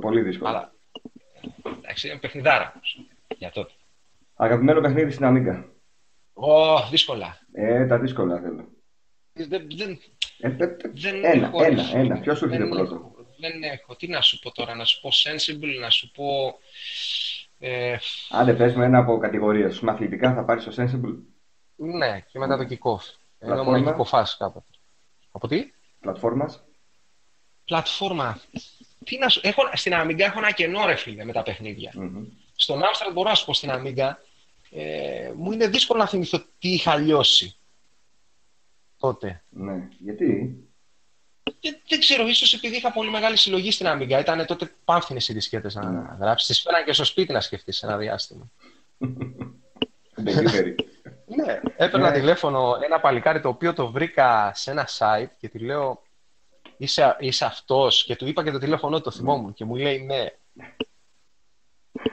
Πολύ δύσκολο. Αλλά, εντάξει, είναι παιχνιδάρα όμως, για τότε. Αγαπημένο παιχνίδι στην Amiga. Ω, δύσκολα. Ε, τα δύσκολα θέλω. Δεν, δεν, Ε, ε, ε, δεν ένα, έχω, ρε ένα, φίλε. ένα. Ποιος σου έρχεται Δεν πρώτο; Έχω, Δεν έχω. Τι να σου πω τώρα, να σου πω sensible, να σου πω... Ε, Άντε, πες με ένα από κατηγορίες. Σου αθλητικά θα πάρεις το Sensible; ναι, και μετά το kick-off. Ενώ Πλατφόρμα; ήμουν kick-off κάποτε. Από τι; Πλατφόρμας; Πλατφόρμα. Τι να σου... έχω, στην Amiga έχω ένα κενό, ρε φίλε, με τα παιχνίδια. Στον Amstrad μπορώ να σου πω στην Amiga, ε, μου είναι δύσκολο να θυμηθώ τι είχα λιώσει τότε. Ναι. Γιατί; Δεν, δεν ξέρω, ίσως επειδή είχα πολύ μεγάλη συλλογή στην Amiga. Ήταν τότε πάμφθινες οι δισκέτες να Ναι. γράψεις. Τις φέραν και στο σπίτι να σκεφτείς ένα διάστημα. (laughs) Delivery. Ναι, έπαιρνα Ναι. τηλέφωνο ένα παλικάρι το οποίο το βρήκα σε ένα site και του λέω είσαι, είσαι αυτός και του είπα και το τηλέφωνο του, το θυμόμουν και μου λέει ναι.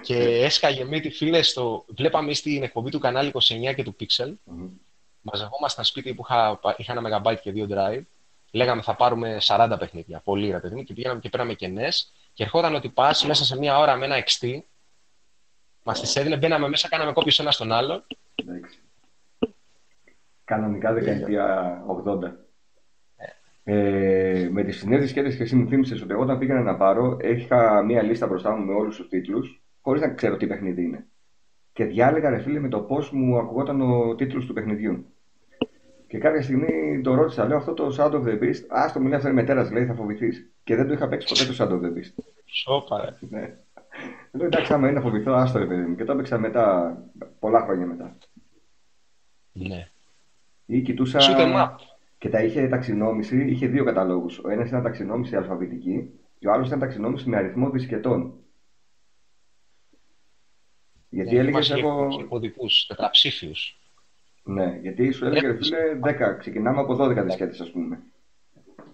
Και έσκαγε μύτη φίλε στο. Βλέπαμε στην εκπομπή του κανάλι 29 και του Pixel. Μμμ. Μαζευόμασταν σπίτι που είχα, είχα ένα megabyte και δύο drive. Λέγαμε θα πάρουμε 40 παιχνίδια. Πολύ ρε παιδί μου. Και πήγαμε και πήραμε και NES. Και ερχόταν ότι πας μέσα σε μία ώρα με ένα XT. Μας τις έδινε, μπαίναμε μέσα, κάναμε κόπιος ένα στον άλλο. Εντάξει. Κανονικά δεκαετία 80. Ε, με τις νέε δισκέτε και εσύ μου θύμισες ότι εγώ όταν πήγαινα να πάρω, είχα μία λίστα μπροστά μου με όλους τους τίτλους, χωρίς να ξέρω τι παιχνίδι είναι. Και διάλεγα, ρε φίλε, με το πώς μου ακουγόταν ο τίτλος του παιχνιδιού. Και κάποια στιγμή το ρώτησα, λέω αυτό το Sound of the Beast, ας το μιλάει αυτό είναι μετέρα, λέει, θα φοβηθείς. Και δεν το είχα παίξει ποτέ το Sound of the Beast. Σόπα, ρε. Ναι. Λέω εντάξει, άμα είναι να φοβηθώ, άστο ρε παιδί μου. Και το έπαιξα μετά, πολλά χρόνια μετά. Ναι. Ή κοιτούσα. Shoot 'em up. Και τα είχε ταξινόμηση, είχε δύο καταλόγους. Ο ένας ήταν ταξινόμηση αλφαβητική και ο άλλος ήταν ταξινόμηση με αριθμό δισκετών. Γιατί Ναι, έλεγες μας είχε- έχω. είχε κωδικούς, τετραψήφιους. Ναι, γιατί σου έλεγε ρε Ναι. φίλε 10, ξεκινάμε από 12 δισκέτες ας πούμε.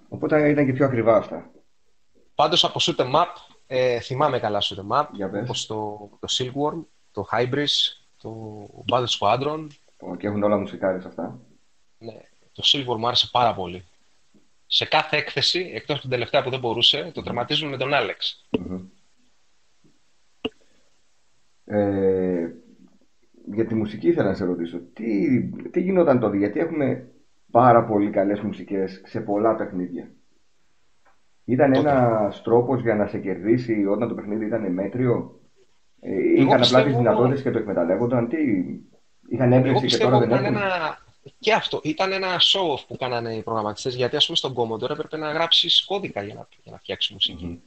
Οπότε ήταν και πιο ακριβά αυτά. Πάντως από shoot 'em up, ε, θυμάμαι καλά shoot 'em up, Για πες. όπως το, το Silkworm, το Hybris, το Battle Squadron. Ω, Και έχουν όλα μουσικάρες αυτά. Ναι, το Silkworm μου άρεσε πάρα πολύ. Σε κάθε έκθεση, εκτός από την τελευταία που δεν μπορούσε, το τερματίζουν με τον Alex. Μμμ. Ε, για τη μουσική ήθελα να σε ρωτήσω. Τι, τι γινόταν τότε, γιατί έχουμε πάρα πολύ καλές μουσικές σε πολλά παιχνίδια; Ήταν Τότε. ένας τρόπος για να σε κερδίσει όταν το παιχνίδι ήταν μέτριο; Ε, είχαν απλά πιστεύω- τις δυνατότητες και το εκμεταλλεύονταν. Τι, είχαν Εγώ έμπνευση και πιστεύω τώρα ότι δεν ήταν έχουν. ένα... Και αυτό, ήταν ένα show-off που κάνανε οι προγραμματιστές, γιατί ας πούμε στον Commodore έπρεπε να γράψεις κώδικα για να, για να φτιάξεις μουσική. Μμμ.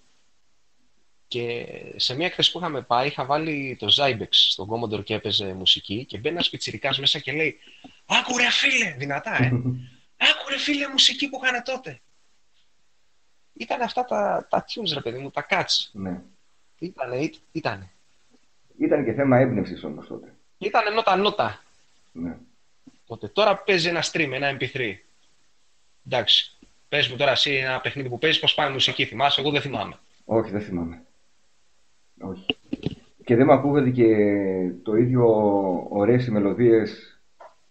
Και σε μια έκθεση που είχαμε πάει, είχα βάλει το Zybex στον Commodore και έπαιζε μουσική και μπαίνει ένας πιτσιρικάς μέσα και λέει «Άκου ρε φίλε, δυνατά ε, (laughs) άκου ρε φίλε μουσική που είχαν τότε». Ήταν αυτά τα, τα tunes ρε παιδί μου, τα cuts. Ναι. Ήτανε, ή- ήτανε. Ήταν και θέμα έμπνευσης όμως τότε. Ήτανε νότα-νότα. Ναι. Τότε. Τώρα παίζει ένα stream, ένα MP3. Εντάξει. Πες μου τώρα εσύ ένα παιχνίδι που παίζεις, πώς πάει η μουσική. Θυμάσαι, εγώ δεν θυμάμαι. Όχι, δεν θυμάμαι. Όχι. Και δεν μου ακούγεται και το ίδιο ωραίες οι μελωδίες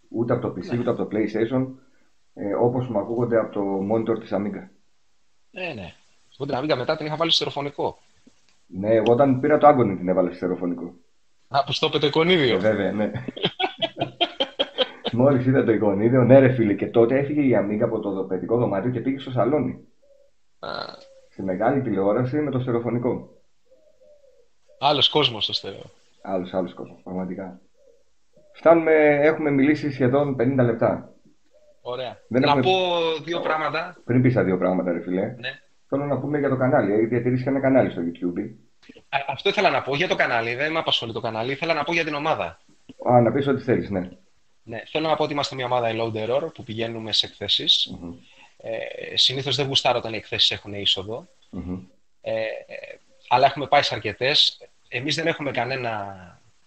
ούτε από το PC Ναι. ούτε από το PlayStation ε, όπως μου ακούγονται από το monitor της Amiga. Ναι, ναι. Εγώ την Amiga μετά την είχα βάλει στο στερεοφωνικό. Ναι, εγώ όταν πήρα το Agony την έβαλα σε στερεοφωνικό. Α, που στο είπε το Ε, εικονίδιο. βέβαια, ναι. Μόλις είδα το εικονίδιο, ναι ρε φίλε, και τότε έφυγε η Amiga από το παιδικό δωμάτιο και πήγε στο σαλόνι. Α, Στη μεγάλη τηλεόραση με το στερεοφωνικό. Άλλος κόσμος στο στερεό. Άλλος, άλλος κόσμος, πραγματικά. Φτάνουμε, έχουμε μιλήσει σχεδόν 50 λεπτά. Ωραία. Δεν να έχουμε- πω δύο πράγματα. Πριν πεις τα δύο πράγματα, ρε φιλέ, Ναι. θέλω να πούμε για το κανάλι. Έχει διατηρήσεις και ένα κανάλι στο YouTube. Α, Αυτό ήθελα να πω για το κανάλι. Δεν με απασχολεί το κανάλι. Ήθελα να πω για την ομάδα. Α, να πεις ό,τι θέλεις, ναι. Ναι, θέλω να πω ότι είμαστε μια ομάδα Load Error που πηγαίνουμε σε εκθέσεις. Μμμ, Ε, συνήθως δεν γουστάρω όταν οι εκθέσεις έχουν είσοδο. μμμ. Ε, ε, αλλά έχουμε πάει σε αρκετές. Εμείς δεν έχουμε κανένα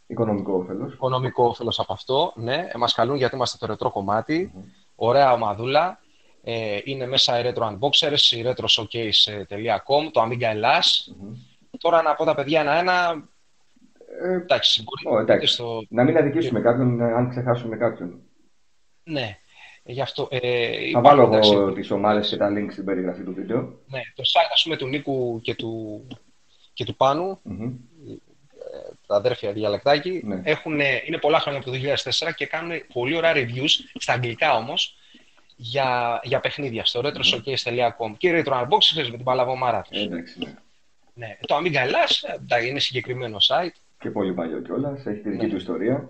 Οικονομικό όφελος. οικονομικό όφελος από αυτό. Ναι, μα καλούν γιατί είμαστε το ρετρό κομμάτι. Ωραία ομαδούλα. Ε, είναι μέσα οι Retro Unboxers, η RetroShowcase.com, το Amiga Ελλάς. Τώρα να πω τα παιδιά ένα-ένα. Ε, Εντάξει, μπορεί Ω, εντάξει. και στο... να μην αδικήσουμε κάποιον ε, αν ξεχάσουμε κάποιον. Ναι, γι' αυτό. Ε, Θα υπάρχουν, βάλω εντάξει, εγώ τις ομάδες και τα links στην περιγραφή του βίντεο. ναι, το site ας πούμε του Νίκου και του, και του Πάνου, Μμμ. τα αδέρφια διαλεκτάκι, Ναι. έχουν, είναι πολλά χρόνια από το 2004 και κάνουν πολύ ωραία reviews, στα αγγλικά όμως, για, για παιχνίδια στο retroshowcase.com και retro unboxing με την παλαβομάρα τους. Ε, εντάξει, ναι. Ναι. Το Amiga Ελλάς, ε, εντάξει, είναι συγκεκριμένο site. Και πολύ παλιό κιόλας. Έχει τη δική Ναι. του ιστορία.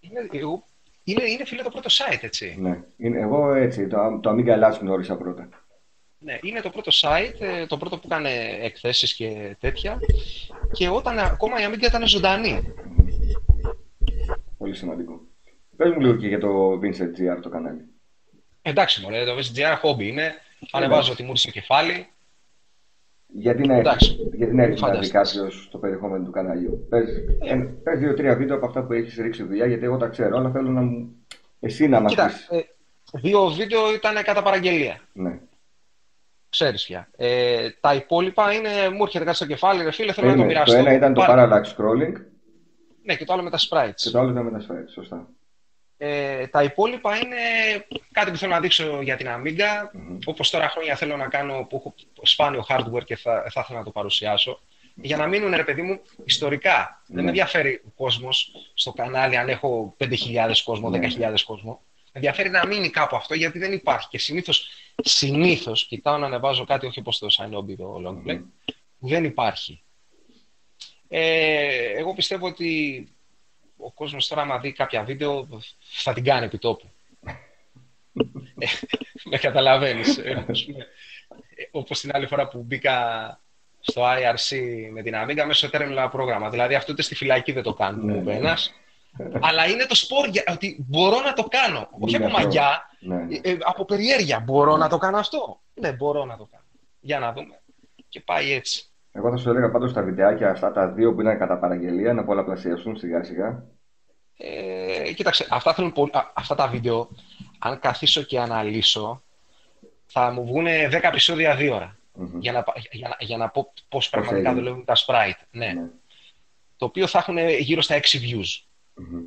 Είναι, εγώ- είναι, είναι φίλε το πρώτο site, έτσι. Ναι. Είναι, εγώ έτσι, το, το Amiga Ελλάς γνώρισα πρώτα. Ναι, είναι το πρώτο site, ε, το πρώτο που έκανε εκθέσεις και τέτοια. Και όταν ακόμα η Amiga ήταν ζωντανή. Πολύ σημαντικό. Πες μου λίγο και για το Vincent GR το κανάλι. Εντάξει, μωρέ, το VSGR hobby είναι. Ανεβάζω τη μούρη στο κεφάλι. Γιατί να Εντάξει. έρθει, γιατί να έρθει να δει Φανταστείς. κάποιο το περιεχόμενο του καναλιού. Πες, ε, πες δύο-τρία βίντεο από αυτά που έχεις ρίξει δουλειά, γιατί εγώ τα ξέρω, αλλά θέλω να μου... εσύ να μας Κοίτα, πεις. ε, δύο βίντεο ήταν κατά παραγγελία. Ναι. Ξέρεις πια. Ε, τα υπόλοιπα είναι, μου έρχεται κάτι στο κεφάλι, ρε φίλε, θέλω να το Περίμενε, μοιραστώ. το ένα ήταν το Πάρε. parallax scrolling Ναι, και το άλλο με τα sprites. και το άλλο ήταν με τα sprites. Σωστά. Ε, τα υπόλοιπα είναι κάτι που θέλω να δείξω για την Amiga. Μμμ. Όπως τώρα χρόνια θέλω να κάνω που έχω σπάνιο hardware και θα, θα ήθελα να το παρουσιάσω. Για να μείνουν, ρε παιδί μου, ιστορικά. Δεν Ναι. με ενδιαφέρει ο κόσμος στο κανάλι αν έχω 5.000 κόσμο, Ναι. 10.000 κόσμο. Με ενδιαφέρει να μείνει κάπου αυτό γιατί δεν υπάρχει. Και συνήθως, συνήθως κοιτάω να ανεβάζω κάτι, όχι όπως το Shinobi, το long play, Μμμ. που δεν υπάρχει. Ε, εγώ πιστεύω ότι ο κόσμος τώρα, άμα δει κάποια βίντεο, θα την κάνει επί τόπου. Ε, με καταλαβαίνεις. Ε, ας πούμε, ε, όπως την άλλη φορά που μπήκα στο IRC με την Amiga μέσω terminal πρόγραμμα. Δηλαδή αυτό ούτε στη φυλακή δεν το κάνουν, Ναι, μου είπε ναι. ένας. Αλλά είναι το σπορ για- ότι μπορώ να το κάνω. Όχι Είναι από αυτό. μαγιά, Ναι. ε, ε, από περιέργεια. Μπορώ να το κάνω αυτό. Ναι, μπορώ να το κάνω. Για να δούμε. Και πάει έτσι. Εγώ θα σου έλεγα πάντως τα βιντεάκια αυτά τα δύο που ήταν κατά παραγγελία να πολλαπλασιαστούν σιγά σιγά. Ε, κοίταξε, αυτά, θέλουν πολύ- α, αυτά τα βίντεο, αν καθίσω και αναλύσω, θα μου βγουν 10 επεισόδια δύο ώρα. Μμμ. Για να, πα- για, να- για να πω πώς πραγματικά έγινε. δουλεύουν τα sprite. Ναι. Ναι. Το οποίο θα έχουν γύρω στα 6 views. Μμμ.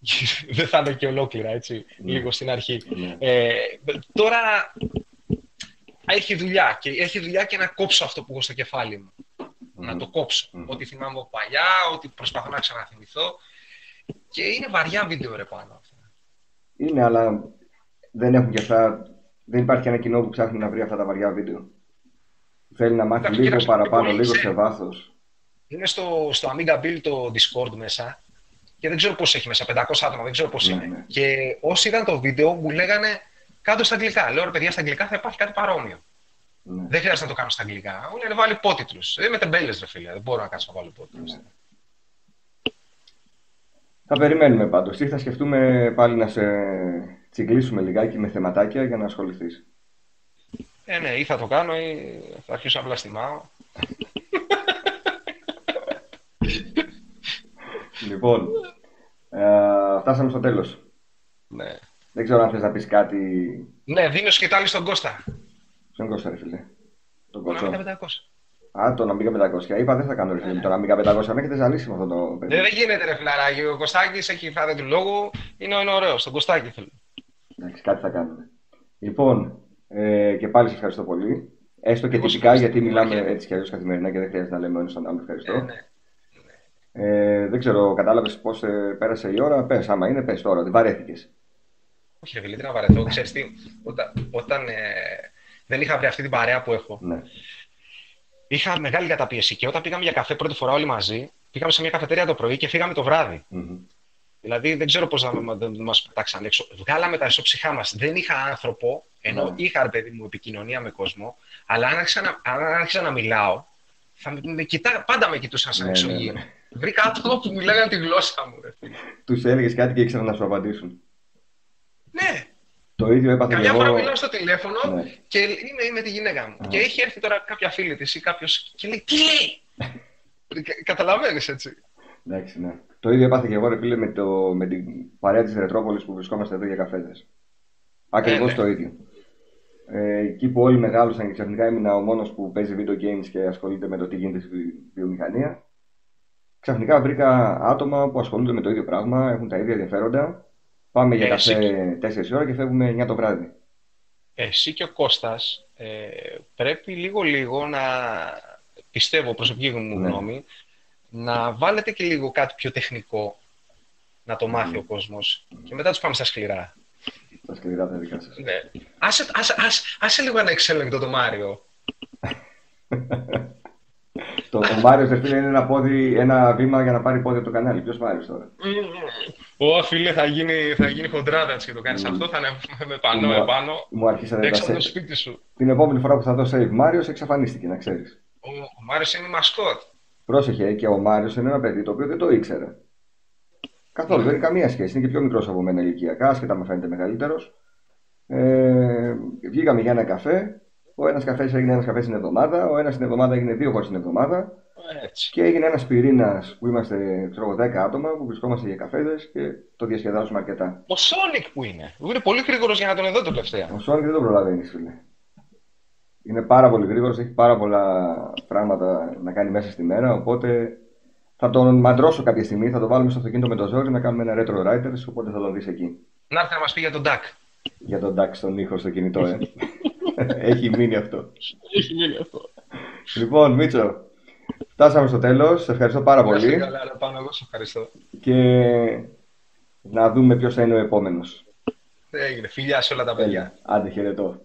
(laughs) Δεν θα είναι και ολόκληρα, έτσι, Ναι. λίγο στην αρχή. Ναι. Ε, τώρα έχει δουλειά και έχει δουλειά και να κόψω αυτό που έχω στο κεφάλι μου. Να το κόψω. Μμμ. Ό,τι θυμάμαι από παλιά, ό,τι προσπαθώ να ξαναθυμηθώ. Και είναι βαριά βίντεο ρε πάνω αυτά. Είναι, αλλά δεν έχουν και αυτά. Δεν υπάρχει ένα κοινό που ψάχνει να βρει αυτά τα βαριά βίντεο. Θέλει να μάθει Εντάξει, λίγο κοίταξε, παραπάνω, πολύ λίγο σε ξέρει. βάθος. Είναι στο, στο Amiga Build το Discord μέσα και δεν ξέρω πώς έχει μέσα, 500 άτομα, δεν ξέρω πώς Ναι, είναι. ναι. Και όσοι είδαν το βίντεο μου λέγανε κάτω στα αγγλικά. Λέω ρε παιδιά, στα αγγλικά θα υπάρχει κάτι παρόμοιο. Ναι. Δεν χρειάζεται να το κάνω στα αγγλικά. Μου λένε βάλει υπότιτλους. Δεν είμαι τεμπέλες ρε φίλε, δεν μπορώ να κάτσω να βάλω υπότιτλους. Ναι. Θα περιμένουμε πάντως. Τι θα σκεφτούμε πάλι να σε τσιγκλίσουμε λιγάκι με θεματάκια για να ασχοληθείς. Ε, ναι, ή θα το κάνω ή θα αρχίσω απλά στιμάω. Λοιπόν, ε, φτάσαμε στο τέλος. Ναι. Δεν ξέρω αν θες να πεις κάτι Ναι, δίνω σκητάλη στον Κώστα. στον Κώστα, ρε φίλε. Τον Τον Κότσο. Amiga 500. Α, τον Amiga 500. Είπα δεν θα κάνω ρε φίλε. Τον Amiga 500 με έχετε ζαλίσει με αυτό το παιδί. Ε, δεν γίνεται ρε φιλαράκι. Ο Κωστάκης έχει φάδε του λόγου. Είναι, είναι ωραίος. Στον Κωστάκη θέλω. Εντάξει, κάτι θα κάνουμε. Λοιπόν, ε, και πάλι σε ευχαριστώ πολύ. Έστω και Εγώ σε τυπικά, ευχαριστώ γιατί πολύ. μιλάμε έτσι κι αλλιώς καθημερινά και δεν χρειάζεται να λέμε ο ένας τον άλλο ευχαριστώ. Ε, ναι. Ε, δεν ξέρω, κατάλαβες πώς πέρασε η ώρα. Πες, άμα είναι, πες τώρα, ότι βαρέθηκες. Όχι, ρε φίλε, τι να βαρεθώ. Ξέρεις τι, όταν, όταν ε, δεν είχα βρει αυτή την παρέα που έχω, Ναι. είχα μεγάλη καταπίεση. Και όταν πήγαμε για καφέ πρώτη φορά όλοι μαζί, πήγαμε σε μια καφετέρια το πρωί και φύγαμε το βράδυ. Μμμ. Δηλαδή δεν ξέρω πώς να μας πετάξαν έξω. Βγάλαμε τα ισόψυχά μας. Δεν είχα άνθρωπο, ενώ Ναι. είχα ρε παιδί μου επικοινωνία με κόσμο, αλλά αν άρχισα να, αν άρχισα να μιλάω, θα με, με κοιτά, πάντα με κοιτούσαν σαν Ναι, ναι, εξωγήινο. ναι. Βρήκα άτομα που μιλάγανε τη γλώσσα μου. Ρε. φίλε. Τους έλεγες κάτι και ήξεραν να σου απαντήσουν. Ναι, Το ίδιο έπαθα και καμιά εγώ. φορά μιλάω στο τηλέφωνο Ναι. και είμαι, είμαι τη γυναίκα μου. Και έχει έρθει τώρα κάποια φίλη της ή κάποιος και λέει Τι λέει! Καταλαβαίνεις έτσι. Εντάξει, ναι. Το ίδιο έπαθα και εγώ, ρε φίλε, με, το, με την παρέα της Ρετρόπολης που βρισκόμαστε εδώ για καφέδες. Ακριβώς Ε, ναι. το ίδιο. Ε, εκεί που όλοι μεγάλωσαν και ξαφνικά ήμουν ο μόνος που παίζει video games και ασχολείται με το τι γίνεται στη βι- βιομηχανία. Ξαφνικά βρήκα άτομα που ασχολούνται με το ίδιο πράγμα, έχουν τα ίδια ενδιαφέροντα. Πάμε για Ε, εσύ καφέ 4 ώρα και φεύγουμε 9 το βράδυ. Εσύ και ο Κώστας ε, πρέπει λίγο-λίγο να, πιστεύω προσωπική μου Ναι. γνώμη, να βάλετε και λίγο κάτι πιο τεχνικό, να το μάθει ο κόσμος και μετά τους πάμε στα σκληρά. Τα σκληρά τα δικά σας. Ναι. Άσε, άσε, άσε, άσε λίγο ένα εξέλεγκτο το Μάριο. (laughs) το, ο Μάριο, ρε φίλε, είναι ένα, πόδι, ένα βήμα για να πάρει πόδι από το κανάλι. Ποιος Μάριος τώρα; Ω, φίλε, θα γίνει, θα γίνει χοντράδας έτσι και το κάνεις αυτό, θα είναι με πανό Μου- επάνω, Μου αρχίσανε τα έξω από το save. σπίτι σου. Την επόμενη φορά που θα δω save Μάριος, εξαφανίστηκε, να ξέρεις. Ο, ο Μάριος είναι η μασκότ. Πρόσεχε, και ο Μάριος είναι ένα παιδί το οποίο δεν το ήξερε. Καθόλου, δεν είναι καμία σχέση. Είναι και πιο μικρός από μένα ηλικιακά, άσχετα με φαίνεται μεγαλύτερος. Ε, βγήκαμε για ένα καφέ. Ο ένας καφές έγινε ένας καφές την εβδομάδα. Ο ένας την εβδομάδα έγινε δύο φορές την εβδομάδα. Έτσι. Και έγινε ένας πυρήνας που είμαστε, ξέρω εγώ, 10 άτομα που βρισκόμαστε για καφέδες και το διασκεδάζουμε αρκετά. Ο Σόνικ που είναι. Είναι πολύ γρήγορος για να τον εδώ τελευταία. Ο Σόνικ δεν τον προλαβαίνει, φίλε. Είναι πάρα πολύ γρήγορος, έχει πάρα πολλά πράγματα να κάνει μέσα στη μέρα. Οπότε θα τον μαντρώσω κάποια στιγμή, θα τον βάλουμε στο αυτοκίνητο με το ζόρι να κάνουμε ένα retro riders. Οπότε θα τον δεις εκεί. Να έρθει να μας πει για τον DAC. Για τον DAX στον ήχο στο κινητό, ε. (laughs) έχει μείνει αυτό. Έχει μείνει αυτό. Λοιπόν, Μίτσο, φτάσαμε στο τέλος. Σε ευχαριστώ πάρα Να είστε πολύ. καλά, ρε, πάνω εγώ σε ευχαριστώ. Και να δούμε ποιος θα είναι ο επόμενος. Έγινε. Φιλιά σε όλα τα παιδιά. Άντε, χαιρετώ.